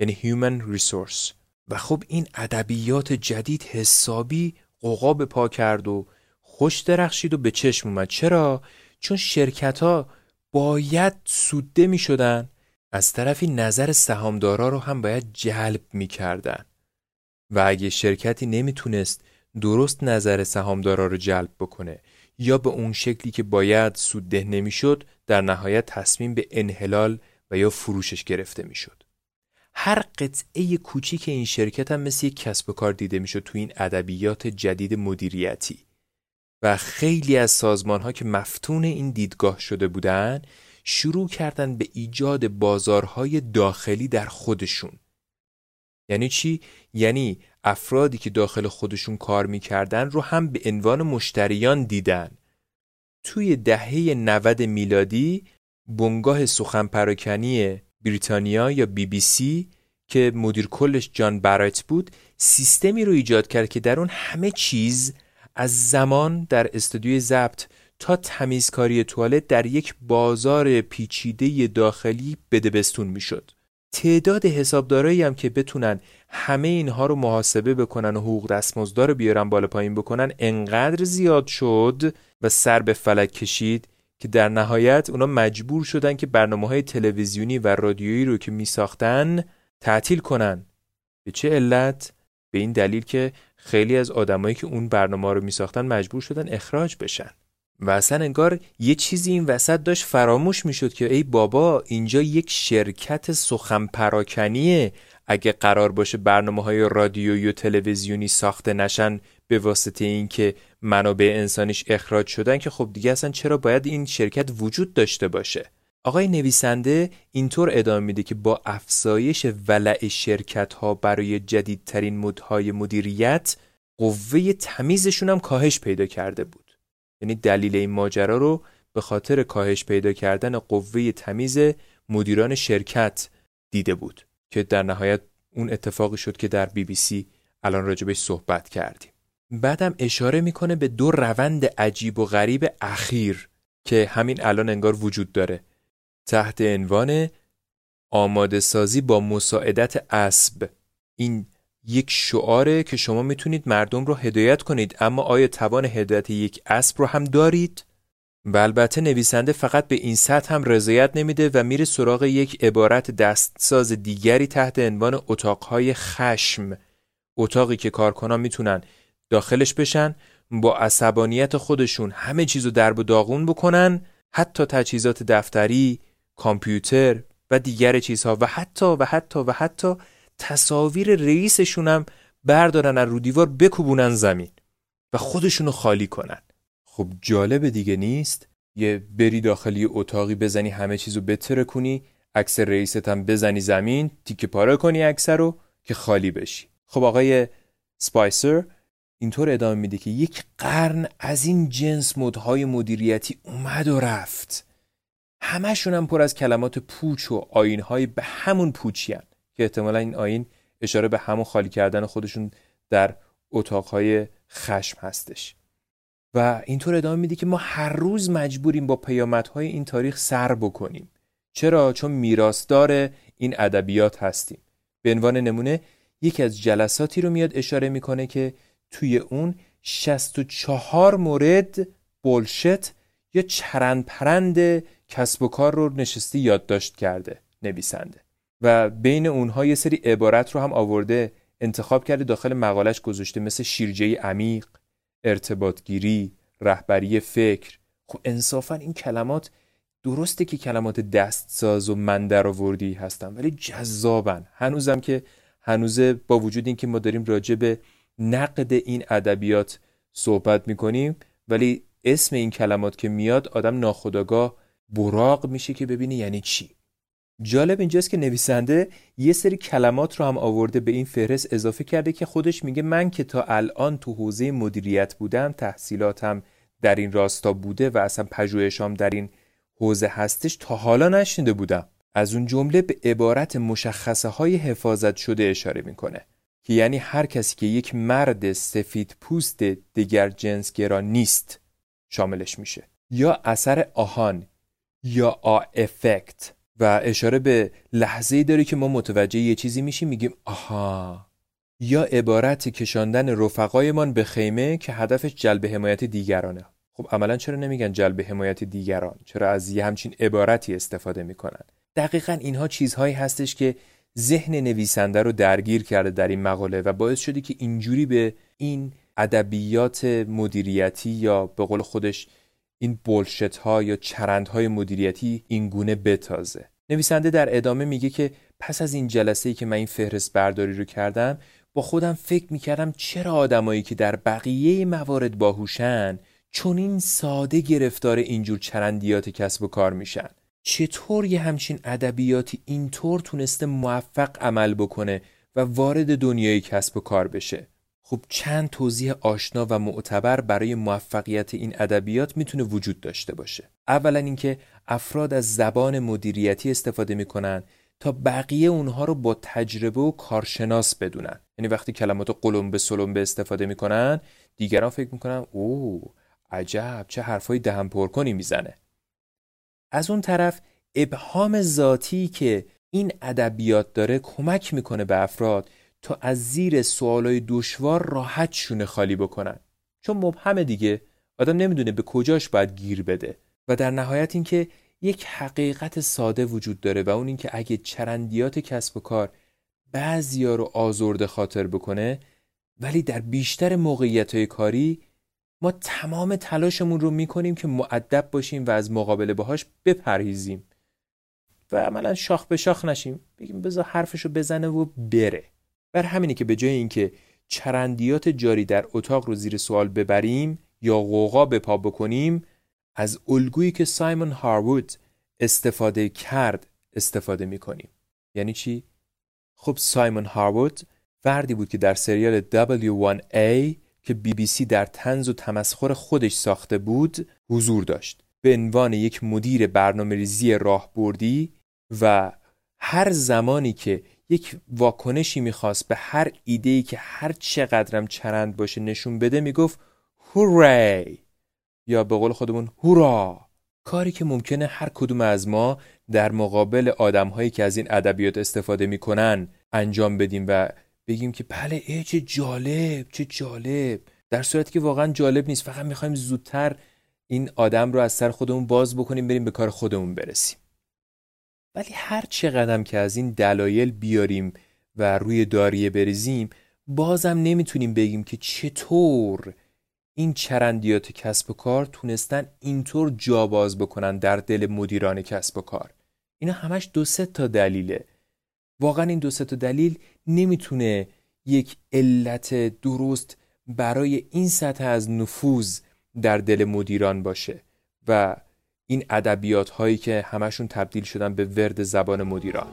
S1: یعنی human resource و خب این ادبیات جدید حسابی قوقا پا کرد و خوش درخشید و به چشم اومد چرا؟ چون شرکت ها باید سوده می شدن از طرفی نظر سهامدارا رو هم باید جلب می کردن. و اگه شرکتی نمی‌تونست درست نظر سهامدارا رو جلب بکنه یا به اون شکلی که باید سودده نمی‌شد در نهایت تصمیم به انحلال و یا فروشش گرفته می‌شد. هر قطعه کوچیک این شرکت هم مثل یک کسب و کار دیده می‌شد تو این ادبیات جدید مدیریتی و خیلی از سازمان ها که مفتون این دیدگاه شده بودن شروع کردن به ایجاد بازارهای داخلی در خودشون یعنی چی؟ یعنی افرادی که داخل خودشون کار می‌کردن رو هم به عنوان مشتریان دیدن توی دهه 90 میلادی بنگاه سخن پراکنی بریتانیا یا بی بی سی که مدیر کلش جان برایت بود سیستمی رو ایجاد کرد که در اون همه چیز از زمان در استودیوی ضبط تا تمیزکاری توالت در یک بازار پیچیده داخلی بدبستون می‌شد. تعداد حسابدارایی هم که بتونن همه اینها رو محاسبه بکنن و حقوق دستمزد رو بیارن بالا پایین بکنن انقدر زیاد شد و سر به فلک کشید که در نهایت اونا مجبور شدن که برنامه های تلویزیونی و رادیویی رو که می ساختن تعطیل کنن به چه علت؟ به این دلیل که خیلی از آدمایی که اون برنامه رو می ساختن مجبور شدن اخراج بشن و اصلا انگار یه چیزی این وسط داشت فراموش می‌شد که ای بابا اینجا یک شرکت سخن پراکنیه. اگه قرار باشه برنامه های رادیویی و تلویزیونی ساخته نشن به واسطه اینکه منابع انسانیش اخراج شدن که خب دیگه اصلا چرا باید این شرکت وجود داشته باشه؟ آقای نویسنده اینطور ادامه میده که با افزایش ولع شرکت ها برای جدیدترین مدهای مدیریت قوه تمیزشون هم کاهش پیدا کرده بود. یعنی دلیل این ماجرا رو به خاطر کاهش پیدا کردن قوه تمیز مدیران شرکت دیده بود که در نهایت اون اتفاقی شد که در بی بی سی الان راجبش صحبت کردیم. بعدم اشاره می‌کنه به دو روند عجیب و غریب اخیر که همین الان انگار وجود داره. تحت عنوان آماده سازی با مساعدت اسب. این یک شعاره که شما می‌تونید مردم رو هدایت کنید اما آیا توان هدایت یک اسب رو هم دارید؟ و البته نویسنده فقط به این سطح هم رضایت نمیده و میره سراغ یک عبارت دستساز دیگری تحت عنوان اتاقهای خشم اتاقی که کارکنان می‌تونن داخلش بشن با عصبانیت خودشون همه چیزو درب و داغون بکنن حتی تجهیزات دفتری، کامپیوتر و دیگر چیزها و حتی و حتی و حتی تصاویر رئیسشون هم بردارن از رو دیوار بکوبونن زمین و خودشونو خالی کنن. خب جالب دیگه نیست؟ یه بری داخلی اتاقی بزنی همه چیزو بتره کنی عکس رئیست هم بزنی زمین تیکه پاره کنی عکس رو که خالی بشی. خب آقای سپایسر اینطور ادامه میده که یک قرن از این جنس مدهای مدیریتی اومد و رفت. همشون هم پر از کلمات پوچ و آینهای به همون پوچیان که احتمالا این آین اشاره به همون خالی کردن خودشون در اتاقهای خشم هستش. و اینطور ادامه میده که ما هر روز مجبوریم با پیامدهای این تاریخ سر بکنیم. چرا؟ چون میراثدار این ادبیات هستیم. به عنوان نمونه یکی از جلساتی رو میاد اشاره می‌کنه که توی اون 64 مورد بولشت یا چرند پرند کسب و کار رو نشستی یادداشت کرده نویسنده. و بین اونها یه سری عبارت رو هم آورده انتخاب کرده داخل مقالش گذاشته مثل شیرجه عمیق ارتباطگیری رهبری فکر. خب انصافا این کلمات درسته که کلمات دستساز و من آوردی هستن ولی جذابن. هنوزم که هنوز با وجود اینکه ما داریم راجع به نقد این ادبیات صحبت می‌کنیم ولی اسم این کلمات که میاد آدم ناخداگاه براق میشه که ببینی یعنی چی. جالب اینجاست که نویسنده یه سری کلمات رو هم آورده به این فهرست اضافه کرده که خودش میگه من که تا الان تو حوزه مدیریت بودم تحصیلاتم در این راستا بوده و اصلا پژوهشام در این حوزه هستش تا حالا نشنیده بودم. از اون جمله به عبارت مشخصه های حفاظت شده اشاره می‌کنه که یعنی هر کسی که یک مرد سفید پوست دیگر جنسگرا نیست شاملش میشه. یا اثر آهان یا آ افکت. و اشاره به لحظه داره که ما متوجه یه چیزی میشیم میگیم آها یا عبارت کشاندن رفقایمان به خیمه که هدفش جلب حمایت دیگرانه. خب عملا چرا نمیگن جلب حمایت دیگران؟ چرا از یه همچین عبارتی استفاده می‌کنن؟ دقیقا اینها چیزهایی هستش که ذهن نویسنده رو درگیر کرده در این مقاله و باعث شده که اینجوری به این ادبیات مدیریتی یا به قول خودش این بولشت ها یا چرند های مدیریتی این گونه بتازه. نویسنده در ادامه میگه که پس از این جلسه ای که من این فهرست برداری رو کردم با خودم فکر می‌کردم چرا آدمایی که در بقیه موارد باهوشن چون این ساده گرفتار اینجور چرندیات کسب و کار میشن؟ چطور یه همچین ادبیاتی اینطور تونسته موفق عمل بکنه و وارد دنیای کسب و کار بشه؟ خب چند توضیح آشنا و معتبر برای موفقیت این ادبیات می‌تونه وجود داشته باشه. اولا اینکه افراد از زبان مدیریتی استفاده می‌کنن تا بقیه اونها رو با تجربه و کارشناس بدونن. یعنی وقتی کلمات قلم به سلم به استفاده می‌کنن دیگران فکر می‌کنن او عجب چه حرفای دهن پرکنی می‌زنه. از اون طرف ابهام ذاتی که این ادبیات داره کمک می‌کنه به افراد تا از زیر سوالای دشوار راحت شونه خالی بکنن. چون مبهمه دیگه. آدم نمی‌دونه به کجاش باید گیر بده. و در نهایت اینکه یک حقیقت ساده وجود داره و اون اینکه اگه چرندیات کسب و کار بعضیا رو آزرده خاطر بکنه ولی در بیشتر موقعیت های کاری ما تمام تلاشمون رو می‌کنیم که معدب باشیم و از مقابله باهاش بپرهیزیم. و عملا شاخ به شاخ نشیم. بگیم بذار حرفشو بزنه و بره. بر همینه که به جای اینکه چرندیات جاری در اتاق رو زیر سوال ببریم یا غوغا به پا بکنیم از الگویی که سایمون هاروود استفاده کرد استفاده می‌کنیم. یعنی چی؟ خب سایمون هاروود فردی بود که در سریال W1A که بی بی سی در تنز و تمسخر خودش ساخته بود حضور داشت. به عنوان یک مدیر برنامه ریزی راهبردی و هر زمانی که یک واکنشی می‌خواست به هر ایده‌ای که هر چقدرم چرند باشه نشون بده می‌گفت هوری یا به قول خودمون هورا! کاری که ممکنه هر کدوم از ما در مقابل آدمهایی که از این ادبیات استفاده می‌کنن انجام بدیم و بگیم که بله ای چه جالب چه جالب. در صورتی که واقعا جالب نیست. فقط می‌خوایم زودتر این آدم رو از سر خودمون باز بکنیم بریم به کار خودمون برسیم. ولی هر چه قدم که از این دلایل بیاریم و روی داریه بریزیم بازم نمی‌تونیم بگیم که چطور این چرندیات کسب و کار تونستن اینطور جا باز بکنن در دل مدیران کسب و کار. اینا همش دو سه تا دلیله. واقعا این دو سه تا دلیل نمی‌تونه یک علت درست برای این سطح از نفوذ در دل مدیران باشه و این ادبیات هایی که همشون تبدیل شدن به ورد زبان مدیران.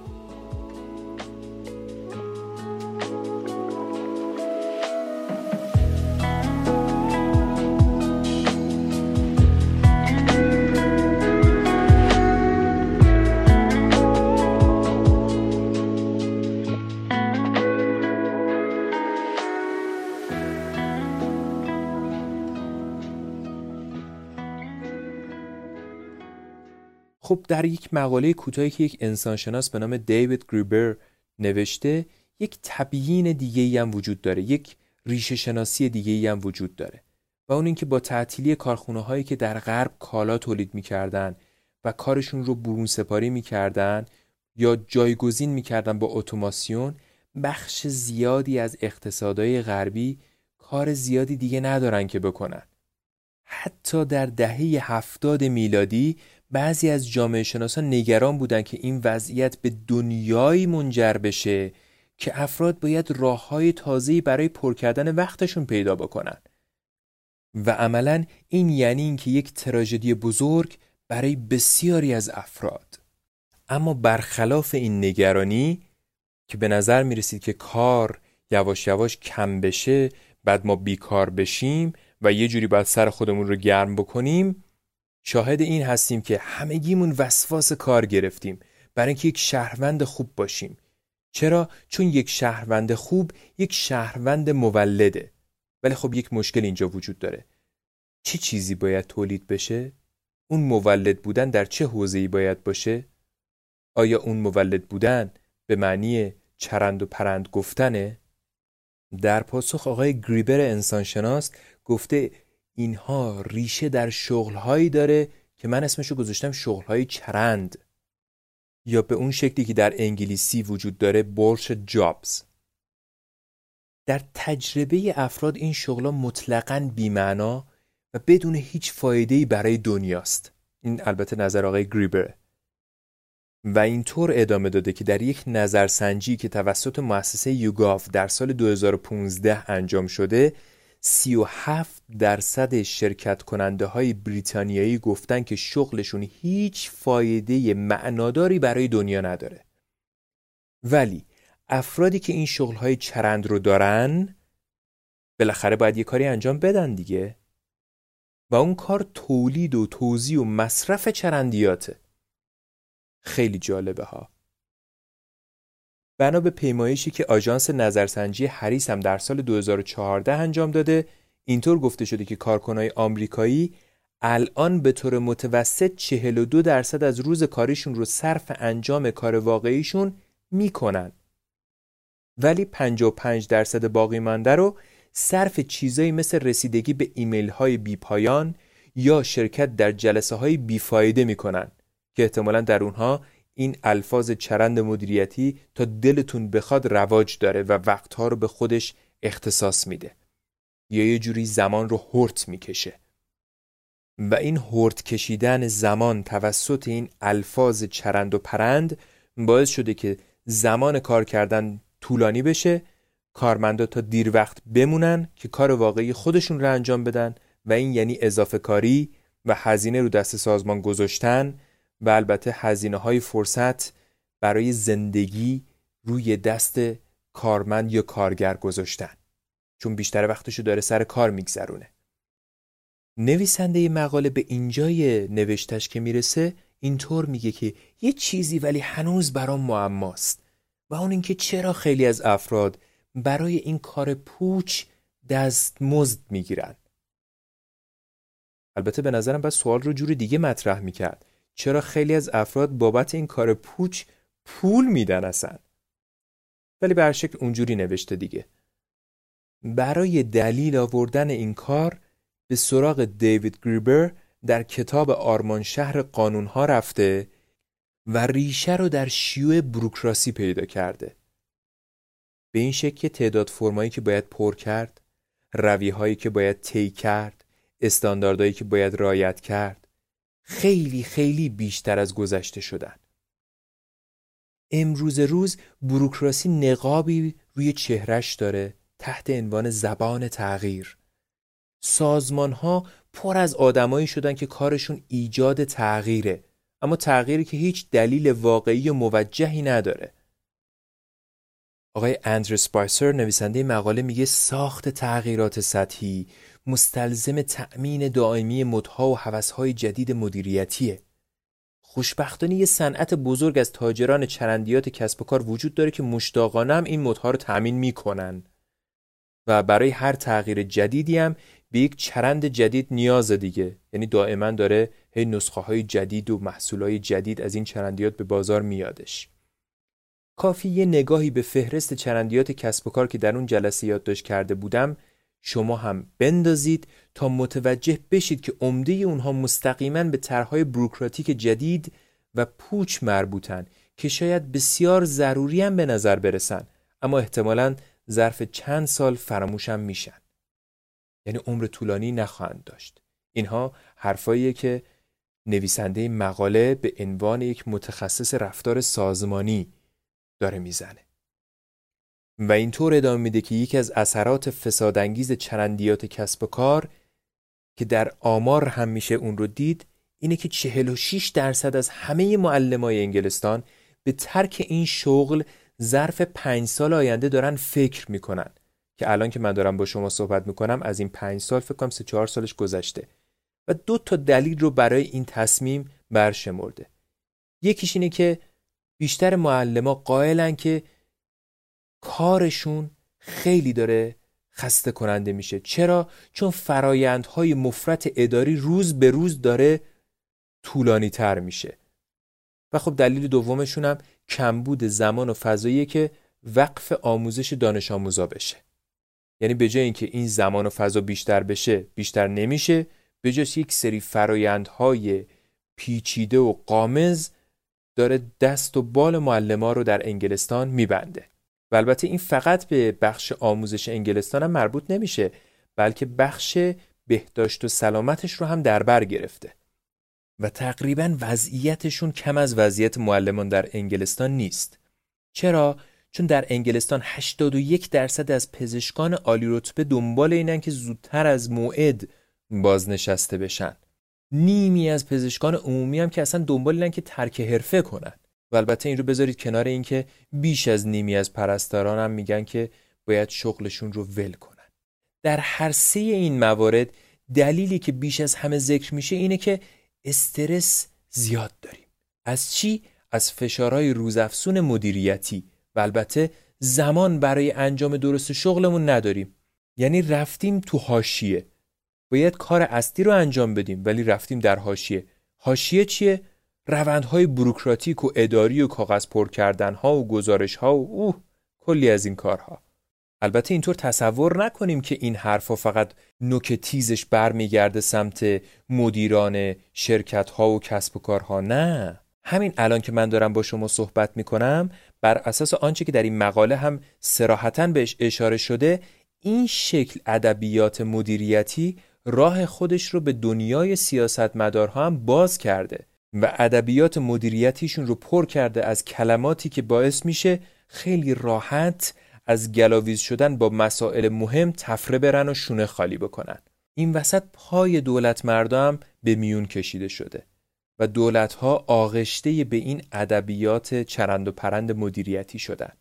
S1: خب در یک مقاله کوتاهی که یک انسانشناس به نام دیوید گریبر نوشته یک تبیین دیگه ای هم وجود داره یک ریشه شناسی دیگه ای هم وجود داره و اون اینکه با تعطیلی کارخونه هایی که در غرب کالا تولید می‌کردن و کارشون رو برون سپاری می‌کردن یا جایگزین می‌کردن با اتوماسیون بخش زیادی از اقتصادهای غربی کار زیادی دیگه ندارن که بکنن. حتی در دهه هفتاد میلادی بعضی از جامعه شناسان نگران بودند که این وضعیت به دنیایی منجر بشه که افراد باید راه های تازه‌ای برای پر کردن وقتشون پیدا بکنن. و عملا این یعنی اینکه یک تراژدی بزرگ برای بسیاری از افراد. اما برخلاف این نگرانی که به نظر می رسید که کار یواش یواش کم بشه بعد ما بیکار بشیم و یه جوری باید سر خودمون رو گرم بکنیم شاهد این هستیم که همگیمون وسواس کار گرفتیم. برای اینکه یک شهروند خوب باشیم. چرا؟ چون یک شهروند خوب یک شهروند مولده. ولی خب یک مشکل اینجا وجود داره. چه چیزی باید تولید بشه؟ اون مولد بودن در چه حوزه‌ای باید باشه؟ آیا اون مولد بودن به معنی چرند و پرند گفتنه؟ در پاسخ آقای گریبر انسانشناس گفته اینها ریشه در شغلهایی داره که من اسمشو گذاشتم شغلهای چرند. یا به اون شکلی که در انگلیسی وجود داره بولش جابز. در تجربه افراد این شغلا مطلقا بیمعنا و بدون هیچ فایده‌ای برای دنیاست. این البته نظر آقای گریبره و اینطور ادامه داده که در یک نظرسنجی که توسط مؤسسه یوگاف در سال 2015 انجام شده 37 درصد شرکت کننده های بریتانیایی گفتن که شغلشون هیچ فایده معناداری برای دنیا نداره. ولی افرادی که این شغل های چرند رو دارن بالاخره باید یه کاری انجام بدن دیگه. و اون کار تولید و توزیع و مصرف چرندیاته. خیلی جالبه ها. بنا به پیمایشی که آژانس نظرسنجی هریس هم در سال 2014 انجام داده اینطور گفته شده که کارکنای آمریکایی الان به طور متوسط 42 درصد از روز کاریشون رو صرف انجام کار واقعیشون می‌کنن. ولی 55 درصد باقی مانده رو صرف چیزایی مثل رسیدگی به ایمیل های بی پایان یا شرکت در جلسه های بیفایده می‌کنن که احتمالا در اونها این الفاظ چرند مدیریتی تا دلتون بخواد رواج داره و وقتها رو به خودش اختصاص میده. یا یه جوری زمان رو هرت می‌کشه. و این هرت کشیدن زمان توسط این الفاظ چرند و پرند باعث شده که زمان کار کردن طولانی بشه کارمندا تا دیر وقت بمونن که کار واقعی خودشون رو انجام بدن و این یعنی اضافه کاری و هزینه رو دست سازمان گذاشتن و البته هزینه های فرصت برای زندگی روی دست کارمند یا کارگر گذاشتن. چون بیشتر وقتشو داره سر کار میگذرونه. نویسنده مقاله به اینجای نوشتش که می‌رسه اینطور میگه که یه چیزی ولی هنوز برام معماست و اون اینکه چرا خیلی از افراد برای این کار پوچ دست مزد می‌گیرن. البته به نظرم باید سوال رو جور دیگه مطرح می‌کرد. چرا خیلی از افراد بابت این کار پوچ پول میدن اصلا؟ ولی به شکل اونجوری نوشته دیگه. برای دلیل آوردن این کار به سراغ دیوید گریبر در کتاب آرمان شهر قانونها رفته و ریشه رو در شیوع بروکراسی پیدا کرده. به این شکل تعداد فرمایی که باید پر کرد رویهایی که باید طی کرد استانداردهایی که باید رایت کرد خیلی خیلی بیشتر از گذشته شدن. امروز روز بروکراسی نقابی روی چهرش داره تحت عنوان زبان تغییر. سازمان ها پر از آدمایی شدن که کارشون ایجاد تغییره اما تغییری که هیچ دلیل واقعی و موجهی نداره. آقای اندر سپایسر نویسنده مقاله میگه ساخت تغییرات سطحی مستلزم تأمین دائمی مدها و حوثهای جدید مدیریتیه. خوشبختانه یه صنعت بزرگ از تاجران چرندیات کسب و کار وجود داره که مشتاقانه هم این مدها رو تأمین می‌کنن. و برای هر تغییر جدیدی هم به یک چرند جدید نیاز دیگه. یعنی دائما داره هی نسخه های جدید و محصول های جدید از این چرندیات به بازار میادش. کافی یه نگاهی به فهرست چرندیات کسب و کار که در اون جلسه یادداشت کرده بودم شما هم بندازید تا متوجه بشید که عمده اونها مستقیما به طرحهای بروکراتیک جدید و پوچ مربوطن که شاید بسیار ضروری هم به نظر برسن اما احتمالا ظرف چند سال فراموشم میشن. یعنی عمر طولانی نخواهند داشت. اینها حرفاییه که نویسنده مقاله به عنوان یک متخصص رفتار سازمانی داره می‌زنه. و اینطور ادامه میده که یکی از اثرات فسادانگیز چرندیات کسب و کار که در آمار هم میشه اون رو دید اینه که 46 درصد از همه معلمای انگلستان به ترک این شغل ظرف پنج سال آینده دارن فکر می‌کنن. که الان که من دارم با شما صحبت می‌کنم از این پنج سال فکر کنم سه چهار سالش گذشته. و دو تا دلیل رو برای این تصمیم برشمرده. یکیش اینه که بیشتر معلما قائلن که کارشون خیلی داره خسته کننده میشه. چرا؟ چون فرایندهای مفرت اداری روز به روز داره طولانی تر میشه. و خب دلیل دومشون هم کمبود زمان و فضاییه که وقف آموزش دانش آموزا بشه. یعنی به جای اینکه این زمان و فضا بیشتر بشه بیشتر نمیشه به جای یک سری فرایندهای پیچیده و قامز داره دست و بال معلم رو در انگلستان میبنده. و البته این فقط به بخش آموزش انگلستان هم مربوط نمیشه بلکه بخش بهداشت و سلامتش رو هم در بر گرفته. و تقریبا وضعیتشون کم از وضعیت معلمان در انگلستان نیست. چرا؟ چون در انگلستان 81 درصد از پزشکان عالی رتبه دنبال اینن که زودتر از موعد بازنشسته بشن. نیمی از پزشکان عمومی هم که اصلا دنبال اینن که ترک حرفه کنن. و البته این رو بذارید کنار اینکه بیش از نیمی از پرستاران هم میگن که باید شغلشون رو ول کنن. در هر سه این موارد دلیلی که بیش از همه ذکر میشه اینه که استرس زیاد داریم. از چی؟ از فشارهای روزافزون مدیریتی و البته زمان برای انجام درست شغلمون نداریم. یعنی رفتیم تو حاشیه. باید کار اصلی رو انجام بدیم ولی رفتیم در حاشیه. حاشیه چیه؟ روندهای بروکراتیک و اداری و کاغذ پر کردن ها و گزارش ها و اوه کلی از این کارها. البته اینطور تصور نکنیم که این حرفها فقط نوک تیزش برمیگرده سمت مدیران شرکت ها و کسب و کارها نه. همین الان که من دارم با شما صحبت می‌کنم بر اساس آنچه که در این مقاله هم سراحتا بهش اشاره شده این شکل ادبیات مدیریتی راه خودش رو به دنیای سیاستمدارها هم باز کرده. و ادبیات مدیریتیشون رو پر کرده از کلماتی که باعث میشه خیلی راحت از گلاویز شدن با مسائل مهم تفره برن و شونه خالی بکنن. این وسط پای دولت مردم به میون کشیده شده و دولتها آغشته به این ادبیات چرند و پرند مدیریتی شدن.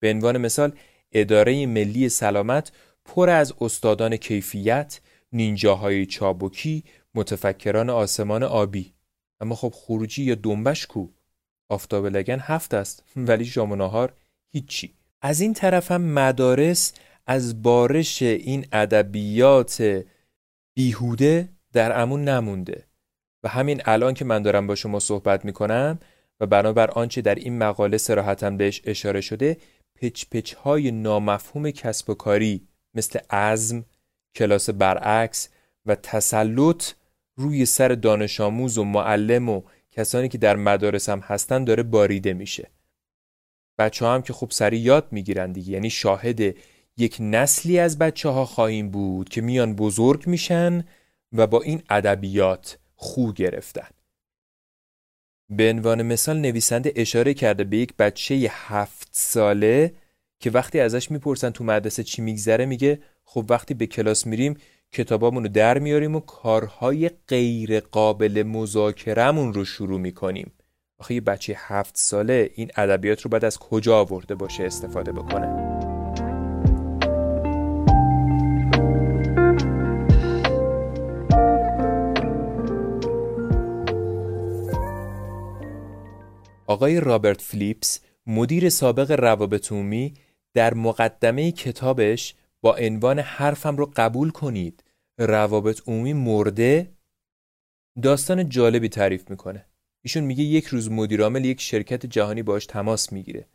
S1: به عنوان مثال اداره ملی سلامت پر از استادان کیفیت نینجاهای چابکی متفکران آسمان آبی اما خب خروجی یا دنبش کو؟ آفتاب لگن هفت است. ولی شام و نهار هیچی. از این طرف هم مدارس از بارش این ادبیات بیهوده در امون نمونده. و همین الان که من دارم با شما صحبت می‌کنم و بنابر آنچه در این مقاله سراحتا بهش اشاره شده پچ پچ های نامفهوم کسب و کاری مثل عزم، کلاس برعکس و تسلط روی سر دانش آموز و معلم و کسانی که در مدارس هم هستن داره باریده میشه. بچه هم که خوب سری یاد می‌گیرن دیگه. یعنی شاهد یک نسلی از بچه ها خواهیم بود که میان بزرگ میشن و با این ادبیات خو گرفتن. به عنوان مثال نویسنده اشاره کرده به یک بچه هفت ساله که وقتی ازش می‌پرسن تو مدرسه چی میگذره میگه خب وقتی به کلاس میریم کتابامون رو در میاریم و کارهای غیر قابل مذاکرهمون رو شروع می‌کنیم. آخه یه بچه هفت ساله این ادبیات رو بعد از کجا آورده باشه استفاده بکنه؟ آقای رابرت فلیپس مدیر سابق روابط عمومی در مقدمه کتابش با عنوان حرفم رو قبول کنید. روابط عمومی مرده داستان جالبی تعریف می‌کنه. ایشون میگه یک روز مدیرعامل یک شرکت جهانی باش تماس می‌گیره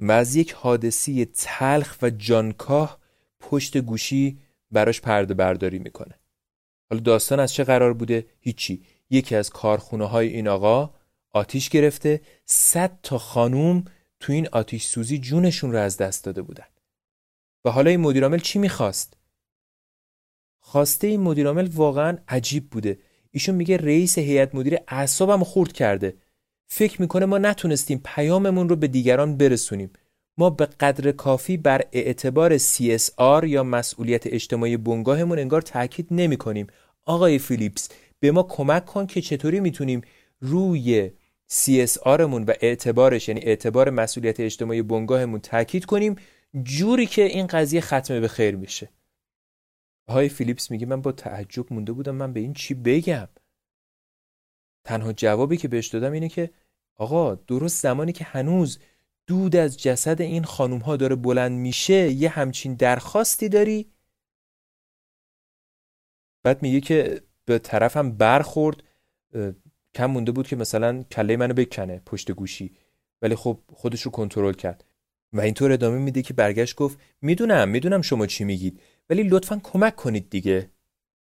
S1: و از یک حادثی تلخ و جانکاه پشت گوشی براش پرده برداری می‌کنه. حالا داستان از چه قرار بوده؟ هیچی. یکی از کارخونه های این آقا آتیش گرفته صد تا خانوم تو این آتیش سوزی جونشون رو از دست داده بودن. و حالا این مدیرعامل چی می‌خواست؟ خواسته این مدیرعامل واقعا عجیب بوده. ایشون میگه رئیس هیئت مدیره اعصابم خورد کرده. فکر می‌کنه ما نتونستیم پیاممون رو به دیگران برسونیم. ما به قدر کافی بر اعتبار CSR یا مسئولیت اجتماعی بنگاهمون انگار تاکید نمی کنیم. آقای فیلیپس به ما کمک کن که چطوری می‌تونیم روی CSRمون و اعتبارش یعنی اعتبار مسئولیت اجتماعی بنگاهمون تاکید کنیم جوری که این قضیه ختمه به خیر میشه. های فیلیپس میگه من با تعجب مونده بودم من به این چی بگم؟ تنها جوابی که بهش دادم اینه که آقا درست زمانی که هنوز دود از جسد این خانوم ها داره بلند میشه یه همچین درخواستی داری؟ بعد میگه که به طرفم برخورد کم مونده بود که مثلا کله منو بکنه پشت گوشی. ولی خب خودش رو کنترل کرد. و اینطور ادامه میده که برگشت گفت می‌دونم می‌دونم شما چی میگید ولی لطفا کمک کنید دیگه.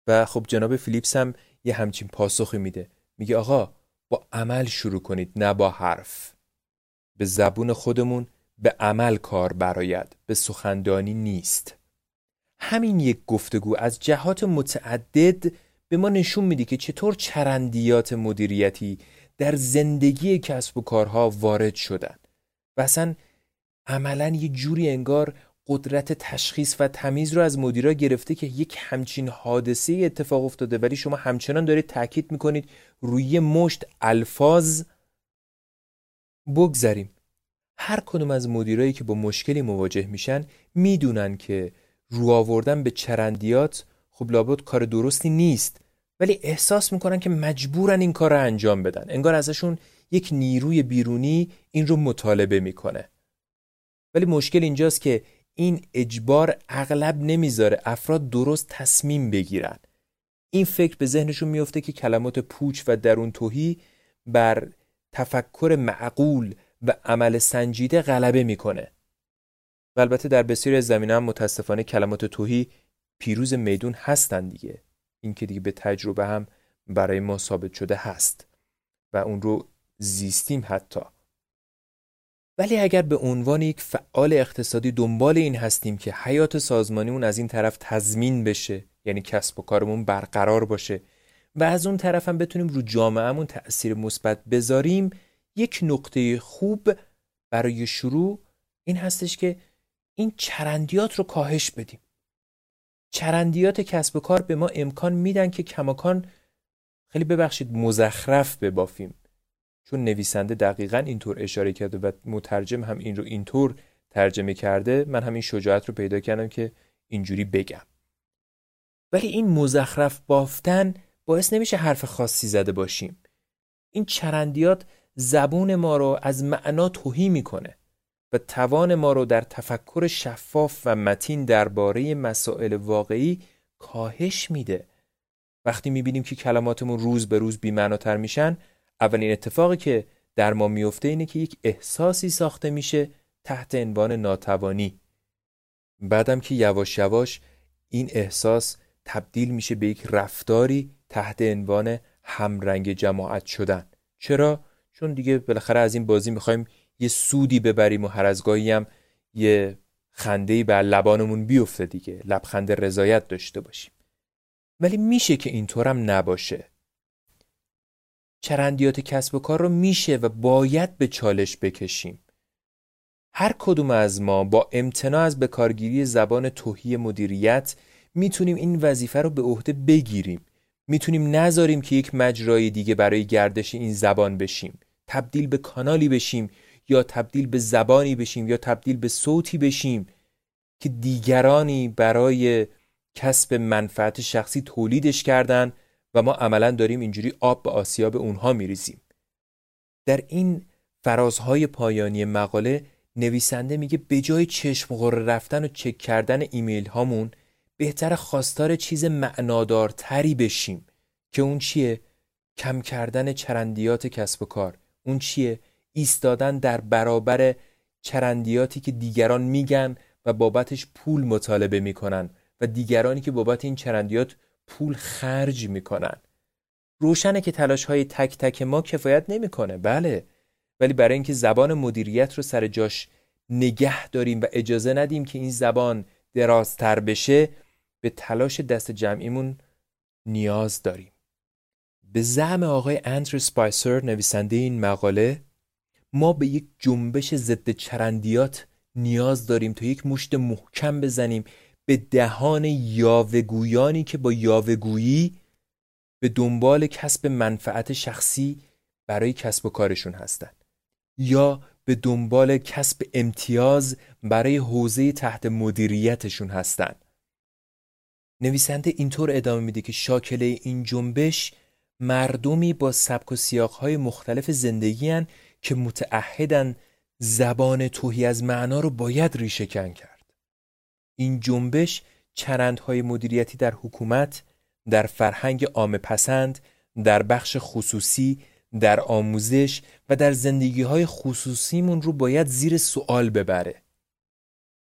S1: و خب جناب فیلیپس هم یه همچین پاسخی میده. میگه آقا با عمل شروع کنید نه با حرف. به زبون خودمون به عمل کار براید به سخندانی نیست. همین یک گفتگو از جهات متعدد به ما نشون میده که چطور چرندیات مدیریتی در زندگی کسب و کارها وارد شدن. و اصلا عملا یه جوری انگار قدرت تشخیص و تمیز رو از مدیرا گرفته که یک همچین حادثه اتفاق افتاده. ولی شما همچنان دارید تاکید می‌کنید روی مشت الفاظ بگذریم هر کدوم از مدیرایی که با مشکلی مواجه میشن می‌دونن که رو آوردن به چرندیات خب لابد کار درستی نیست. ولی احساس می‌کنن که مجبورن این کار رو انجام بدن. انگار ازشون یک نیروی بیرونی این رو مطالبه می‌کنه. ولی مشکل اینجاست که این اجبار اغلب نمی‌ذاره افراد درست تصمیم بگیرن. این فکر به ذهنشون میفته که کلمات پوچ و درون توهی بر تفکر معقول و عمل سنجیده غلبه می‌کنه. و البته در بسیاری از زمینه هم متاسفانه کلمات توهی پیروز میدون هستن دیگه. این که دیگه به تجربه هم برای ما ثابت شده هست و اون رو زیستیم حتی. ولی اگر به عنوان یک فعال اقتصادی دنبال این هستیم که حیات سازمانیمون از این طرف تضمین بشه یعنی کسب و کارمون برقرار باشه و از اون طرف هم بتونیم رو جامعهمون تأثیر مثبت بذاریم یک نقطه خوب برای شروع این هستش که این چرندیات رو کاهش بدیم. چرندیات کسب و کار به ما امکان میدن که کماکان خیلی ببخشید مزخرف ببافیم. چون نویسنده دقیقا اینطور اشاره کرده و مترجم هم این رو اینطور ترجمه کرده من همین شجاعت رو پیدا کردم که اینجوری بگم. ولی این مزخرف بافتن باعث نمیشه حرف خاصی زده باشیم. این چرندیات زبون ما رو از معنا توهی می‌کنه و توان ما رو در تفکر شفاف و متین درباره مسائل واقعی کاهش میده. وقتی می‌بینیم که کلماتمون روز به روز بیمعناتر میشن اولین اتفاقی که در ما میفته اینه که یک احساسی ساخته میشه تحت عنوان ناتوانی. بعدم که یواش یواش این احساس تبدیل میشه به یک رفتاری تحت عنوان همرنگ جماعت شدن. چرا؟ چون دیگه بالاخره از این بازی می‌خوایم یه سودی ببریم و هر از گاهی هم یه خندهی بر لبانمون بیفته دیگه. لبخند رضایت داشته باشیم. ولی میشه که اینطورم نباشه. چرندیات کسب و کار رو میشه و باید به چالش بکشیم. هر کدوم از ما با امتناع از بکارگیری زبان توهی مدیریت می‌تونیم این وظیفه رو به عهده بگیریم. می‌تونیم نذاریم که یک مجرای دیگه برای گردش این زبان بشیم. تبدیل به کانالی بشیم یا تبدیل به زبانی بشیم یا تبدیل به صوتی بشیم که دیگرانی برای کسب منفعت شخصی تولیدش کردن و ما عملا داریم اینجوری آب به آسیاب اونها میریزیم. در این فرازهای پایانی مقاله نویسنده میگه به جای چشم غره رفتن و چک کردن ایمیل هامون بهتر خواستار چیز معنادارتری بشیم که اون چیه؟ کم کردن چرندیات کسب و کار. اون چیه؟ ایستادن در برابر چرندیاتی که دیگران میگن و بابتش پول مطالبه می‌کنن و دیگرانی که بابت این چرندیات پول خرج می‌کنن. روشنه که تلاش های تک تک ما کفایت نمی‌کنه. بله. ولی برای اینکه زبان مدیریت رو سر جاش نگه داریم و اجازه ندیم که این زبان درازتر بشه به تلاش دست جمعیمون نیاز داریم. به زعم آقای اندرو سپایسر نویسنده این مقاله ما به یک جنبش ضد چرندیات نیاز داریم تا یک مشت محکم بزنیم. به دهان یاوگویانی که با یاوگویی به دنبال کسب منفعت شخصی برای کسب و کارشون هستند یا به دنبال کسب امتیاز برای حوزه تحت مدیریتشون هستند نویسنده اینطور ادامه میده که شاکله این جنبش مردمی با سبک و سیاقهای مختلف زندگی که متعهدن زبان توهی از معنا رو باید ریشهکن کرد. این جنبش چرندهای مدیریتی در حکومت در فرهنگ عام پسند در بخش خصوصی در آموزش و در زندگی های خصوصیمون رو باید زیر سوال ببره.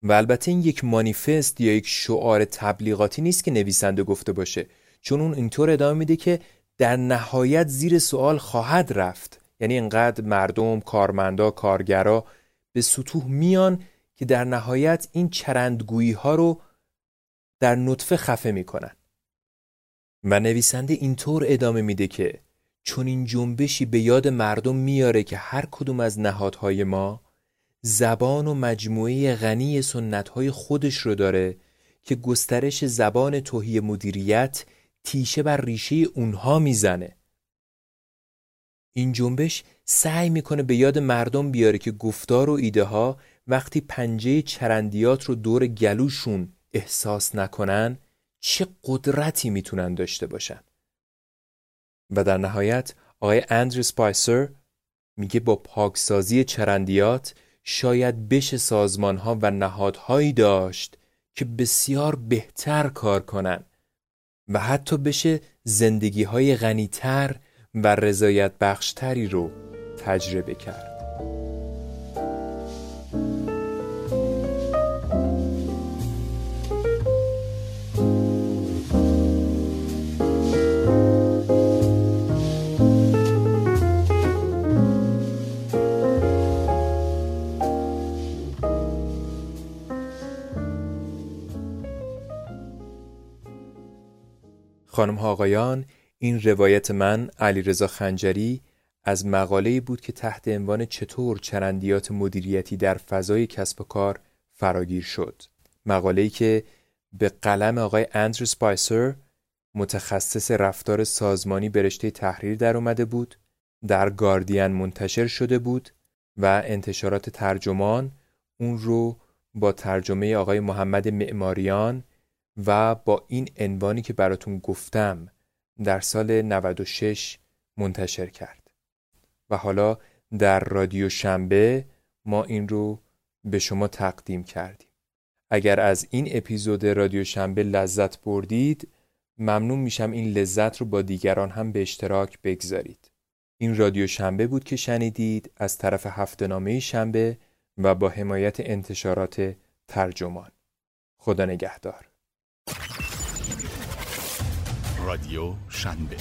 S1: و البته این یک مانیفست یا یک شعار تبلیغاتی نیست که نویسنده گفته باشه چون اون اینطور ادامه میده که در نهایت زیر سوال خواهد رفت. یعنی انقدر مردم، کارمندا، کارگرا به سطوح میان که در نهایت این چرندگویی ها رو در نطفه خفه می‌کنن. و نویسنده اینطور ادامه میده که چون این جنبشی به یاد مردم میاره که هر کدوم از نهادهای ما زبان و مجموعه غنی سنتهای خودش رو داره که گسترش زبان توهی مدیریت تیشه بر ریشه اونها می‌زنه. این جنبش سعی می‌کنه به یاد مردم بیاره که گفتار و ایده ها وقتی پنجه چرندیات رو دور گلوشون احساس نکنن چه قدرتی می‌تونن داشته باشن؟ و در نهایت آقای اندرو سپایسر میگه با پاکسازی چرندیات شاید بشه سازمان ها و نهادهایی داشت که بسیار بهتر کار کنن و حتی بشه زندگی های غنیتر و رضایت بخشتری رو تجربه کرد. خانم ها آقایان این روایت من علیرضا خنجری از مقاله‌ای بود که تحت عنوان چطور چرندیات مدیریتی در فضای کسب و کار فراگیر شد. مقاله‌ای که به قلم آقای اندرو سپایسر متخصص رفتار سازمانی به رشته تحریر در اومده بود در گاردین منتشر شده بود و انتشارات ترجمان اون رو با ترجمه آقای محمد معماریان و با این عنوانی که براتون گفتم در سال 96 منتشر کرد. و حالا در رادیو شنبه ما این رو به شما تقدیم کردیم. اگر از این اپیزود رادیو شنبه لذت بردید ممنون میشم این لذت رو با دیگران هم به اشتراک بگذارید. این رادیو شنبه بود که شنیدید از طرف هفته نامه شنبه و با حمایت انتشارات ترجمان. خدا نگهدار.
S2: رادیو شنبه.